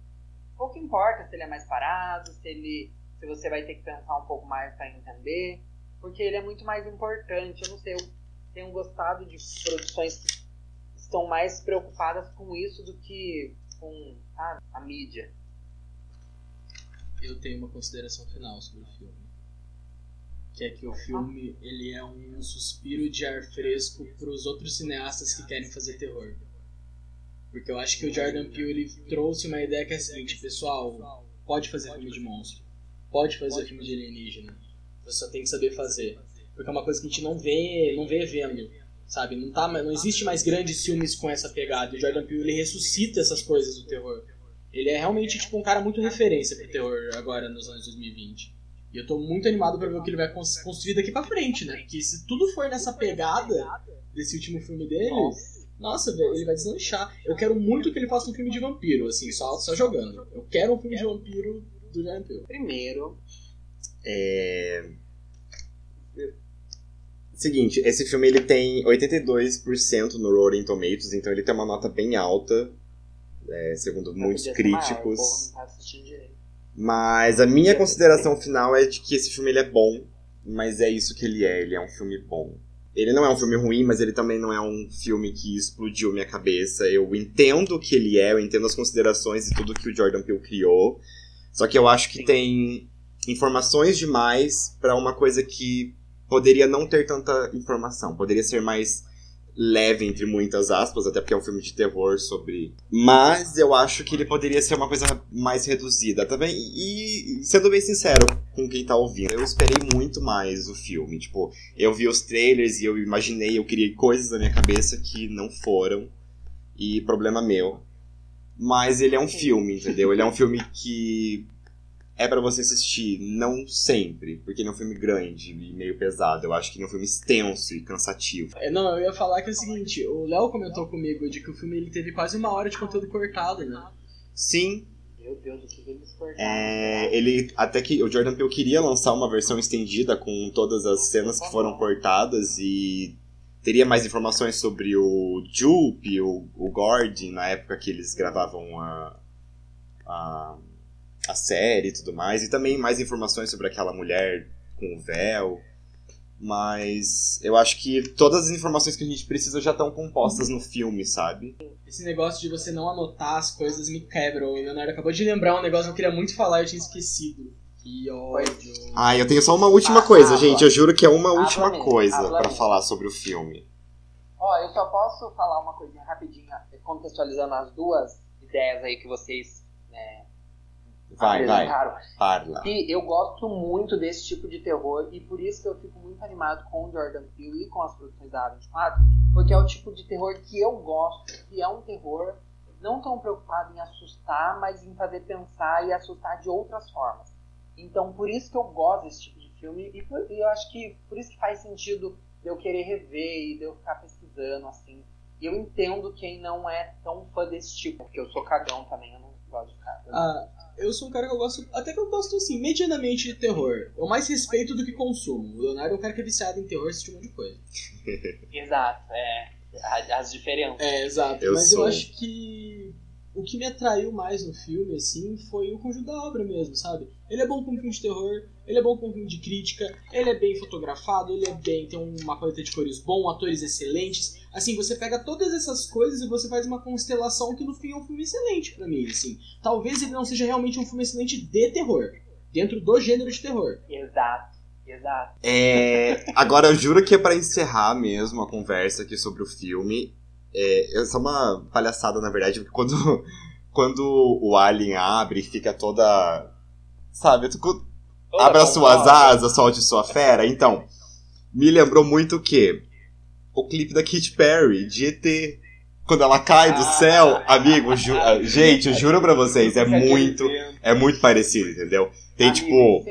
pouco importa se ele é mais parado, se ele se você vai ter que pensar um pouco mais para entender, porque ele é muito mais importante. Eu não sei, eu tenho gostado de produções que estão mais preocupadas com isso do que com a mídia. Eu tenho uma consideração final sobre o filme. Que é que o filme ele é um suspiro de ar fresco para os outros cineastas que querem fazer terror. Porque eu acho que o Jordan Peele ele trouxe uma ideia que é a seguinte, pessoal, pode fazer filme de monstro, pode fazer filme de alienígena, você só tem que saber fazer. Porque é uma coisa que a gente não vê, não vê vendo, sabe? Não tá, não existe mais grandes filmes com essa pegada. O Jordan Peele ele ressuscita essas coisas do terror. Ele é realmente tipo um cara muito referência pro terror agora nos anos 2020. E eu tô muito animado pra ver o que ele vai cons- construir daqui pra frente, né? Porque se tudo for nessa pegada desse último filme dele, nossa, velho, ele vai deslanchar. Eu quero muito que ele faça um filme de vampiro, assim, só, só jogando. Eu quero um filme de vampiro do Jordan Peele. Primeiro, É... Seguinte, esse filme ele tem 82% no Rotten Tomatoes, então ele tem uma nota bem alta, é, segundo muitos maior, o críticos. tá. Mas a minha consideração final é de que esse filme ele é bom, mas é isso que ele é, ele é um filme bom. Ele não é um filme ruim, mas ele também não é um filme que explodiu minha cabeça. Eu entendo o que ele é, eu entendo as considerações e tudo que o Jordan Peele criou. Só que eu acho que Sim. tem informações demais pra uma coisa que poderia não ter tanta informação. Poderia ser mais leve, entre muitas aspas, até porque é um filme de terror sobre. Mas eu acho que ele poderia ser uma coisa mais reduzida também. E, sendo bem sincero com quem tá ouvindo, eu esperei muito mais o filme. Tipo, eu vi os trailers e eu imaginei, eu criei coisas na minha cabeça que não foram. E problema meu. Mas ele é um filme, entendeu? Ele é um filme que é pra você assistir, não sempre, porque ele é um filme grande e meio pesado. Eu acho que ele é um filme extenso e cansativo. É, não, eu ia falar que é o seguinte, o Léo comentou comigo de que o filme ele teve quase uma hora de conteúdo cortado, né? Sim, Meu Deus, o que que eles cortaram? É, ele até que o Jordan Peele queria lançar uma versão estendida com todas as cenas que foram cortadas e teria mais informações sobre o Jupe, o, o Gordon na época que eles gravavam a, a a série e tudo mais e também mais informações sobre aquela mulher com o véu. Mas eu acho que todas as informações que a gente precisa já estão compostas no filme, sabe? Esse negócio de você não anotar as coisas me quebra. O Leonardo acabou de lembrar um negócio que eu queria muito falar e eu tinha esquecido. Que ódio. Ah, eu tenho só uma última Ah, coisa, ah, gente. Eu juro que é uma Ah, última coisa pra mesmo. falar sobre o filme. Ó, eu só posso falar uma coisinha rapidinha. contextualizando as duas ideias aí que vocês Vai, vai. Parla. E eu gosto muito desse tipo de terror e por isso que eu fico muito animado com o Jordan Peele e com as produções da A24, porque é o tipo de terror que eu gosto, que é um terror não tão preocupado em assustar, mas em fazer pensar e assustar de outras formas. Então, por isso que eu gosto desse tipo de filme e, por- e eu acho que por isso que faz sentido eu querer rever e de eu ficar pesquisando assim. E eu entendo quem não é tão fã desse tipo, porque eu sou cagão também, eu não gosto de ficar. Ah, eu sou um cara que eu gosto. Até que eu gosto, assim, medianamente de terror. Eu mais respeito do que consumo. O Leonardo é um cara que é viciado em terror, esse tipo de coisa. (laughs) Exato, é. As diferenças. É, exato. Eu Mas sou. eu acho que o que me atraiu mais no filme, assim, foi o conjunto da obra mesmo, sabe? Ele é bom com um filme de terror, ele é bom com um filme de crítica, ele é bem fotografado, ele é bem, tem uma paleta de cores bom, atores excelentes. Assim, você pega todas essas coisas e você faz uma constelação que no fim é um filme excelente pra mim, assim. Talvez ele não seja realmente um filme excelente de terror, dentro do gênero de terror. Exato, exato. É, agora, eu juro que é pra encerrar mesmo a conversa aqui sobre o filme. É, é só uma palhaçada, na verdade, porque quando, (laughs) quando o Alien abre e fica toda. Sabe? Tu- Abra suas asas, solte sua fera. Então, me lembrou muito o quê? O clipe da Katy Perry, de ET. Quando ela cai do Ah. céu, amigo, ju- ah, gente, eu juro pra vocês, é muito, é muito parecido, entendeu? Tem tipo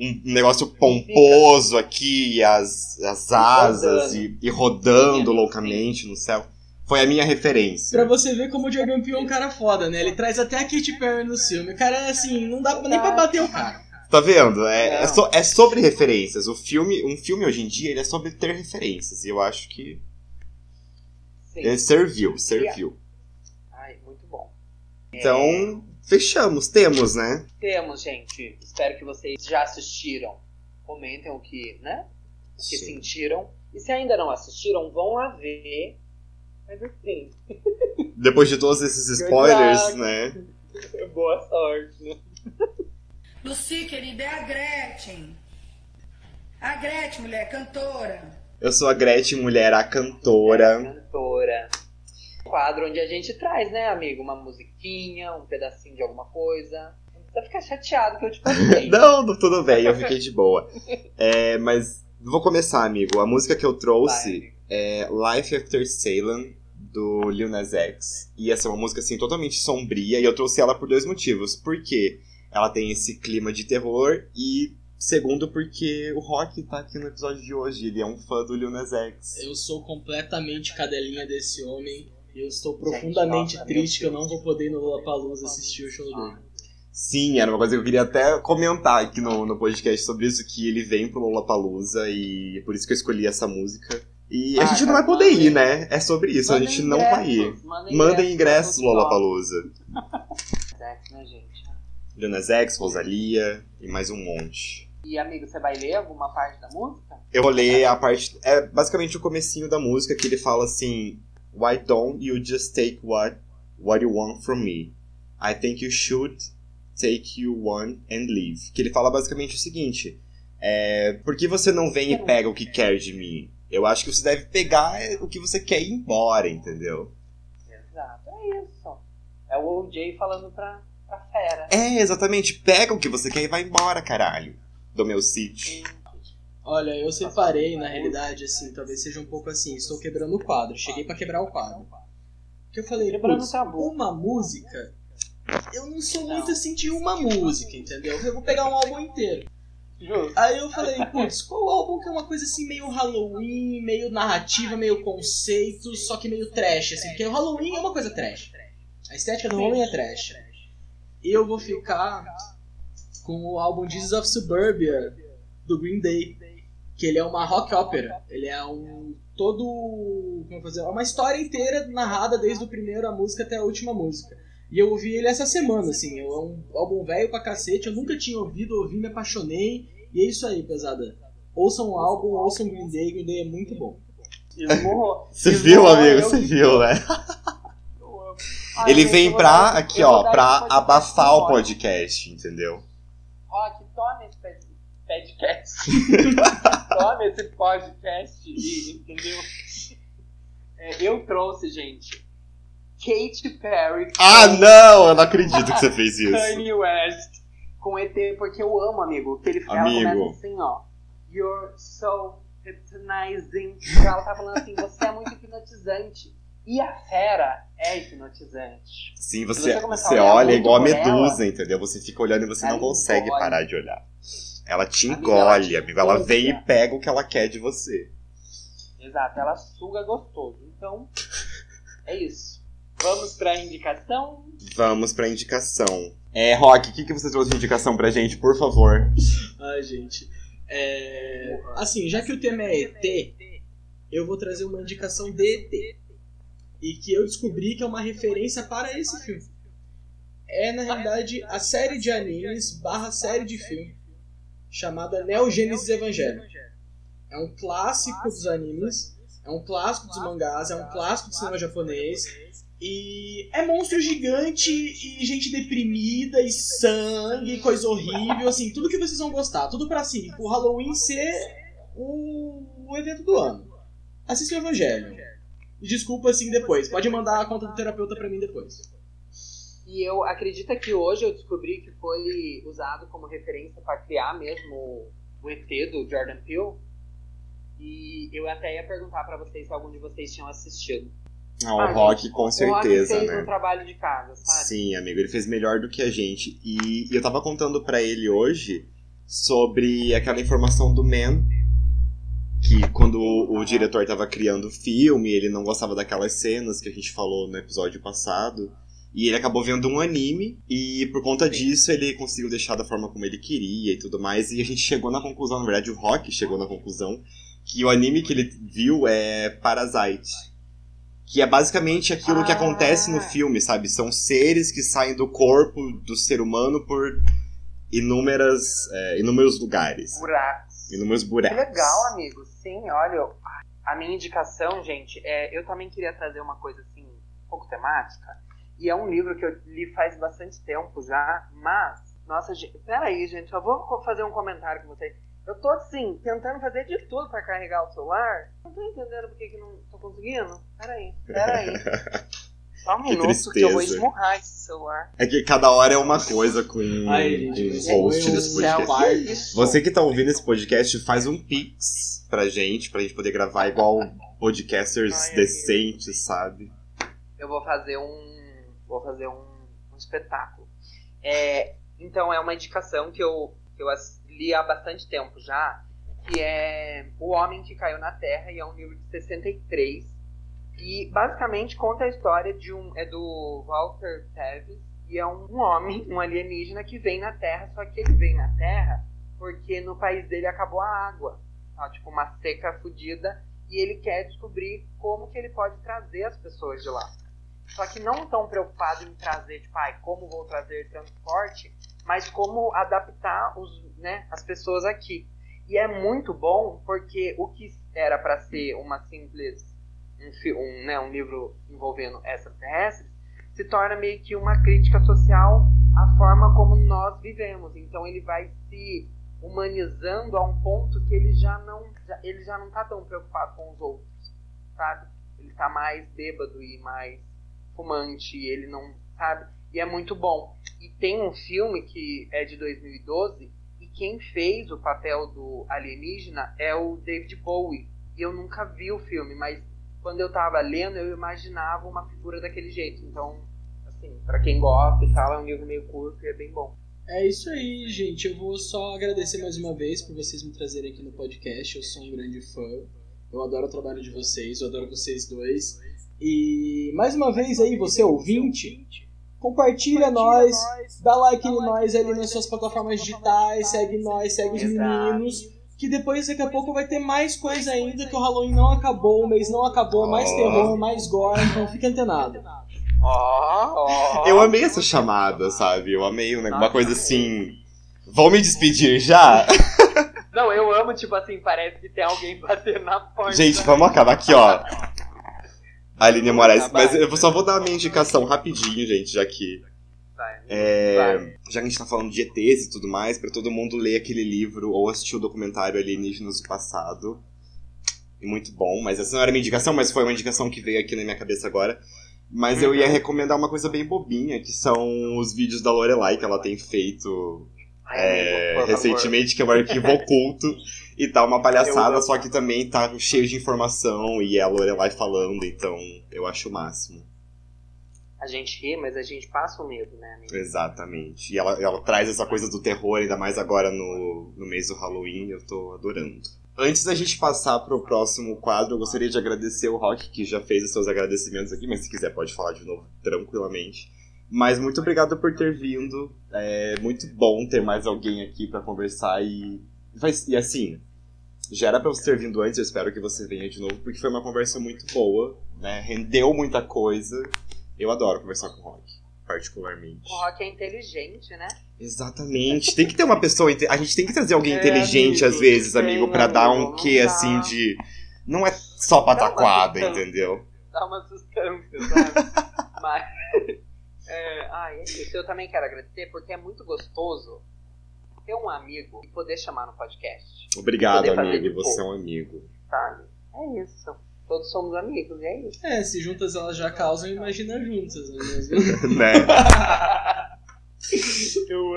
um negócio pomposo aqui, e as, as asas e, e rodando loucamente no céu. Foi a minha referência. Pra você ver como o Jordan Peele é um cara foda, né? Ele traz até a Katy Perry no filme. O cara, assim, não dá nem pra bater o cara. Tá vendo? É, é, so- é sobre referências. O filme, um filme hoje em dia, ele é sobre ter referências. E eu acho que Sim. ele serviu, serviu. Ai, muito bom. Então, fechamos, temos, né? Temos, gente. Espero que vocês já assistiram. Comentem o que, né? O que Sim. sentiram. E se ainda não assistiram, vão lá ver. Vai ver sim. Depois de todos esses (laughs) spoilers, né? (laughs) Boa sorte, né? (laughs) Lucy, querida, é a Gretchen. A Gretchen, mulher, cantora. Eu sou a Gretchen, mulher, a cantora. Cantora. Quadro onde a gente traz, né, amigo? Uma musiquinha, um pedacinho de alguma coisa. Não precisa ficar chateado que eu te contei. (laughs) Não, não, tudo bem, eu fiquei de boa. É, mas vou começar, amigo. A música que eu Vai, trouxe amigo. é Life After Salem, do Lil Nas X. E essa é uma música, assim, totalmente sombria. E eu trouxe ela por dois motivos. Por quê? Ela tem esse clima de terror e... Segundo, porque o Rock tá aqui no episódio de hoje. Ele é um fã do Lil Nas X. Eu sou completamente cadelinha desse homem. E eu estou Gente, profundamente nossa, triste que eu não vou poder ir no Lollapalooza assistir o show dele. Sim, era uma coisa que eu queria até comentar aqui no, no podcast sobre isso, que ele vem pro Lollapalooza e é por isso que eu escolhi essa música. E a Ah, gente não cara, vai poder mandem- ir, né? É sobre isso, a gente não vai ir. Mandem ingressos Lollapalooza. Certo, né, gente? Lil Nas X, Rosalia e mais um monte. E, amigo, você vai ler alguma parte da música? Eu vou ler a parte... É basicamente o comecinho da música que ele fala assim... Why don't you just take what, what you want from me? I think you should take you one and leave. Que ele fala basicamente o seguinte: é, Por que você não vem e pega o que quer de mim? Eu acho que você deve pegar o que você quer ir embora, entendeu? Exato, é isso. É o OJ falando pra, pra fera. É, exatamente. Pega o que você quer e vai embora, caralho. Do meu sítio. Olha, eu separei, na realidade, assim, talvez seja um pouco assim, estou quebrando o quadro, cheguei pra quebrar o quadro. Que eu falei, uma música, eu não sou muito assim de uma música, entendeu? Eu vou pegar um álbum inteiro. Aí eu falei, putz, qual álbum que é uma coisa assim meio Halloween, meio narrativa, meio conceito, só que meio trash, assim, porque o Halloween é uma coisa trash. A estética do Halloween é trash. E eu vou ficar com o álbum Jesus of Suburbia, do Green Day. Que ele é uma rock opera. Ele é um. todo. Como eu vou dizer? É uma história inteira narrada desde o primeiro a música até a última música. E eu ouvi ele essa semana, assim. É um álbum velho pra cacete. Eu nunca tinha ouvido, ouvi, me apaixonei. E é isso aí, pesada. Ouçam o álbum, ouçam Green Day. Green Day é muito bom. (laughs) Você viu, amigo? Você viu, né? (laughs) Ele vem pra, dar- aqui ó, pra esse abafar o podcast, entendeu? Rock, toma esse pod- podcast. (laughs) toma esse podcast, entendeu? É, eu trouxe, gente, Katy Perry. Ah, não! Eu não acredito que você fez (laughs) isso. Kanye West com ET, porque eu amo, amigo. Que ele ela Amigo. começa assim, ó. You're so hypnotizing. Ela tá falando assim, você é muito hipnotizante. E a fera é hipnotizante. Sim, você, você você olha igual a medusa, entendeu? Você fica olhando e você Ela não consegue engole. parar de olhar. Ela te ela engole, amigo. Ela vem e pega o que ela quer de você. Exato, ela suga gostoso. Então, é isso. Vamos pra indicação? Vamos pra indicação. É, Rock, o que, que você trouxe de indicação pra gente, por favor? Ai, gente. É... Assim, já que o tema é ET, eu vou trazer uma indicação de ET. E que eu descobri que é uma referência para esse filme. É, na realidade, a série de animes barra série de filme chamada Neo Genesis Evangelion. É um clássico dos animes, é um clássico dos mangás, é um clássico do cinema japonês. E é monstro gigante e gente deprimida e sangue coisa horrível, assim, tudo que vocês vão gostar. Tudo pra assim, o Halloween ser o, o evento do ano. Assista o Evangelho. E desculpa assim depois. Pode mandar a conta do terapeuta pra mim depois. E eu acredito que hoje eu descobri que foi usado como referência para criar mesmo o ET do Jordan Peele. E eu até ia perguntar para vocês se algum de vocês tinham assistido. Ah, o Ah, Rock, gente, com o Rock certeza, fez né? um trabalho de casa, sabe? Sim, amigo, ele fez melhor do que a gente. E, e eu tava contando pra ele hoje sobre aquela informação do Man. Que quando o, o diretor tava criando o filme, ele não gostava daquelas cenas que a gente falou no episódio passado. E ele acabou vendo um anime, e por conta disso ele conseguiu deixar da forma como ele queria e tudo mais. E a gente chegou na conclusão, na verdade o Rock chegou na conclusão, que o anime que ele viu é Parasite. Que é basicamente aquilo que Ah. acontece no filme, sabe? São seres que saem do corpo do ser humano por inúmeras, é, inúmeros lugares, Buracos. inúmeros Que buracos. legal, amigo. Sim, olha, a minha indicação, gente, é, eu também queria trazer uma coisa assim, um pouco temática. E é um livro que eu li faz bastante tempo já, mas, nossa, gente, peraí, gente, só vou fazer um comentário com vocês. Eu tô, assim, tentando fazer de tudo pra carregar o celular. Não tô entendendo por que, que não tô conseguindo. Peraí, peraí. (laughs) Só um Que minuto que eu vou tristeza. esmurrar esse celular. É que cada hora é uma coisa com, Ai, o host desse podcast. Você que tá ouvindo esse podcast, faz um pix pra gente, pra gente poder gravar igual podcasters decentes, sabe? eu vou fazer um vou fazer um, um espetáculo. É, então é uma indicação que eu, que eu li há bastante tempo já que é o homem que caiu na Terra e é um livro de 63 e basicamente conta a história de um é do Walter Tevis e é um, um homem um alienígena que vem na Terra só que ele vem na Terra porque no país dele acabou a água tá? tipo uma seca fodida e ele quer descobrir como que ele pode trazer as pessoas de lá só que não tão preocupado em trazer, tipo, ai, como vou trazer transporte, mas como adaptar os, né, as pessoas aqui. E é muito bom porque o que era para ser uma simples um, um, né, um livro envolvendo extraterrestres se torna meio que uma crítica social à forma como nós vivemos. Então ele vai se humanizando a um ponto que ele já não já- ele já não tá tão preocupado com os outros, sabe? Ele tá mais bêbado e mais fumante, ele não sabe. E é muito bom. E tem um filme que é de 2012 e quem fez o papel do alienígena é o David Bowie. E eu nunca vi o filme, mas quando eu tava lendo eu imaginava uma figura daquele jeito. Então, assim, para quem gosta e tal, é um livro meio curto e é bem bom. É isso aí, gente. Eu vou só agradecer mais uma vez por vocês me trazerem aqui no podcast. Eu sou um grande fã. Eu adoro o trabalho de vocês, eu adoro vocês dois. E mais uma vez aí, você ouvinte, compartilha nós, dá like em nós ali nas suas plataformas digitais, segue nós, segue os meninos. Que depois, daqui a pouco, vai ter mais coisa ainda, que o Halloween não acabou, o mês não acabou, mais Oh. terror, mais gore, então fique antenado. (laughs) Ó. Eu amei essa chamada, sabe? Eu amei um- uma coisa assim. Vão me despedir já? (laughs) Não, eu amo, tipo assim, parece que tem alguém (laughs) batendo na porta. Gente, vamos acabar aqui, ó. (laughs) Aline Moraes. Mas eu só vou dar a minha indicação rapidinho, gente, já que. É, já que a gente tá falando de ETs e tudo mais, pra todo mundo ler aquele livro ou assistir o documentário Alienígenas do Passado. Muito bom, mas essa não era minha indicação, mas foi uma indicação que veio aqui na minha cabeça agora. Mas eu ia recomendar uma coisa bem bobinha, que são os vídeos da Lorelai que ela tem feito é, por recentemente, que é um arquivo oculto. E tá uma palhaçada, só que também tá cheio de informação e é a Lorelai falando, então eu acho o máximo. A gente ri, mas a gente passa o medo, né, amigo? Exatamente. E ela, ela traz essa coisa do terror, ainda mais agora no, no mês do Halloween, eu tô adorando. Antes da gente passar pro próximo quadro, eu gostaria de agradecer o Rock, que já fez os seus agradecimentos aqui, mas se quiser pode falar de novo tranquilamente. Mas muito obrigado por ter vindo. É muito bom ter mais alguém aqui pra conversar e. E assim, já era pra você ter vindo antes, eu espero que você venha de novo, porque foi uma conversa muito boa, né? Rendeu muita coisa. Eu adoro conversar com o Rock, particularmente. O rock é inteligente, né? Exatamente. Tem que ter uma pessoa. A gente tem que trazer alguém É, inteligente amigo, às vezes, tem, amigo, pra dar um quê assim de. Não é só pataquada, entendeu? Dá uma sustância, sabe? (laughs) mas. (laughs) É, ai, é isso. Eu também quero agradecer, porque é muito gostoso ter um amigo e poder chamar no podcast, Obrigado, amigo. de Você é um amigo. sabe? É isso. Todos somos amigos, e é isso. É, se juntas elas já causam, imagina juntas, não é mesmo? né? (laughs) (laughs) Eu.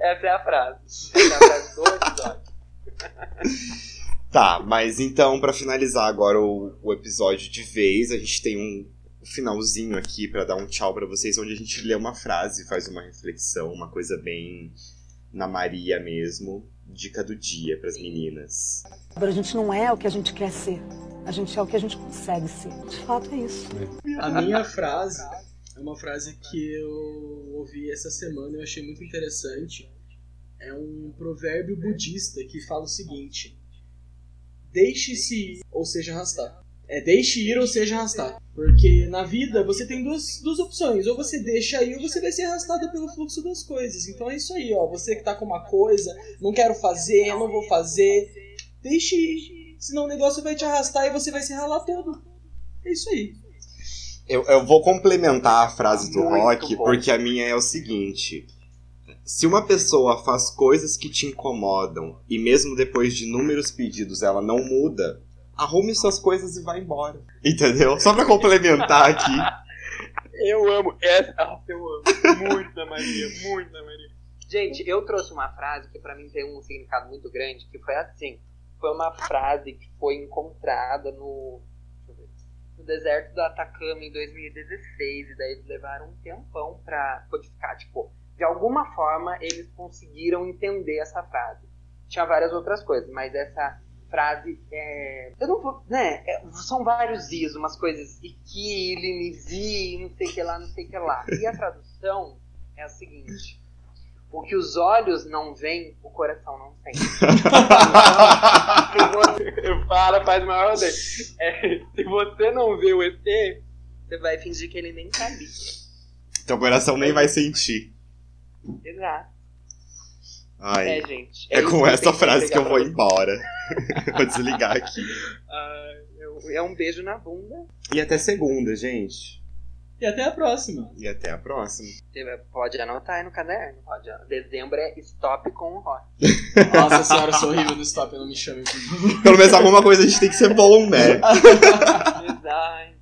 Essa é a frase. Essa é a frase do episódio. Tá, mas então, pra finalizar agora o, o episódio de vez, a gente tem um finalzinho aqui pra dar um tchau pra vocês, onde a gente lê uma frase, faz uma reflexão, uma coisa bem na Maria mesmo. Dica do dia pras meninas. A gente não é o que a gente quer ser. A gente é o que a gente consegue ser. De fato é isso. A minha frase é uma frase que eu ouvi essa semana e eu achei muito interessante. É um provérbio budista que fala o seguinte: Deixe-se ir ou seja arrastar. É deixe ir ou seja arrastar. Porque na vida você tem duas, duas opções. Ou você deixa ir ou você vai ser arrastado pelo fluxo das coisas. Então é isso aí, ó. Você que tá com uma coisa, não quero fazer, não vou fazer. Deixe ir. Senão o negócio vai te arrastar e você vai se ralar todo. É isso aí. Eu, eu vou complementar a frase do Muito Rock, bom. porque a minha é o seguinte. Se uma pessoa faz coisas que te incomodam e mesmo depois de inúmeros pedidos ela não muda, arrume suas coisas e vá embora. Entendeu? Só pra complementar aqui. (laughs) Eu amo essa. Eu amo. Muito da Maria, muito da Maria. Gente, eu trouxe uma frase que pra mim tem um significado muito grande, que foi assim. Foi uma frase que foi encontrada no, deixa eu ver, no deserto do Atacama em 2016. E daí eles levaram um tempão pra codificar. Tipo, de alguma forma eles conseguiram entender essa frase. Tinha várias outras coisas, mas essa frase é. Eu não vou. Né? é- são vários is, umas coisas. Iki, linizi, não sei que lá, não sei que lá. E a tradução é a seguinte: O que os olhos não veem, o coração não sente. se você fala, faz o maior rodeio. É, se você não vê o ET, você vai fingir que ele nem tá ali. Teu coração nem vai sentir. Exato. Ai. É, gente. É, isso com essa que frase que eu vou embora. (laughs) vou desligar aqui. Eu- é um beijo na bunda. E até segunda, gente. E até a próxima. E até a próxima. Você pode anotar aí no caderno. Pode, anotar. dezembro é stop com o rock. (laughs) Nossa senhora, eu sou horrível no stop, não me chame. Pelo menos alguma coisa a gente tem que ser bom, né? (laughs)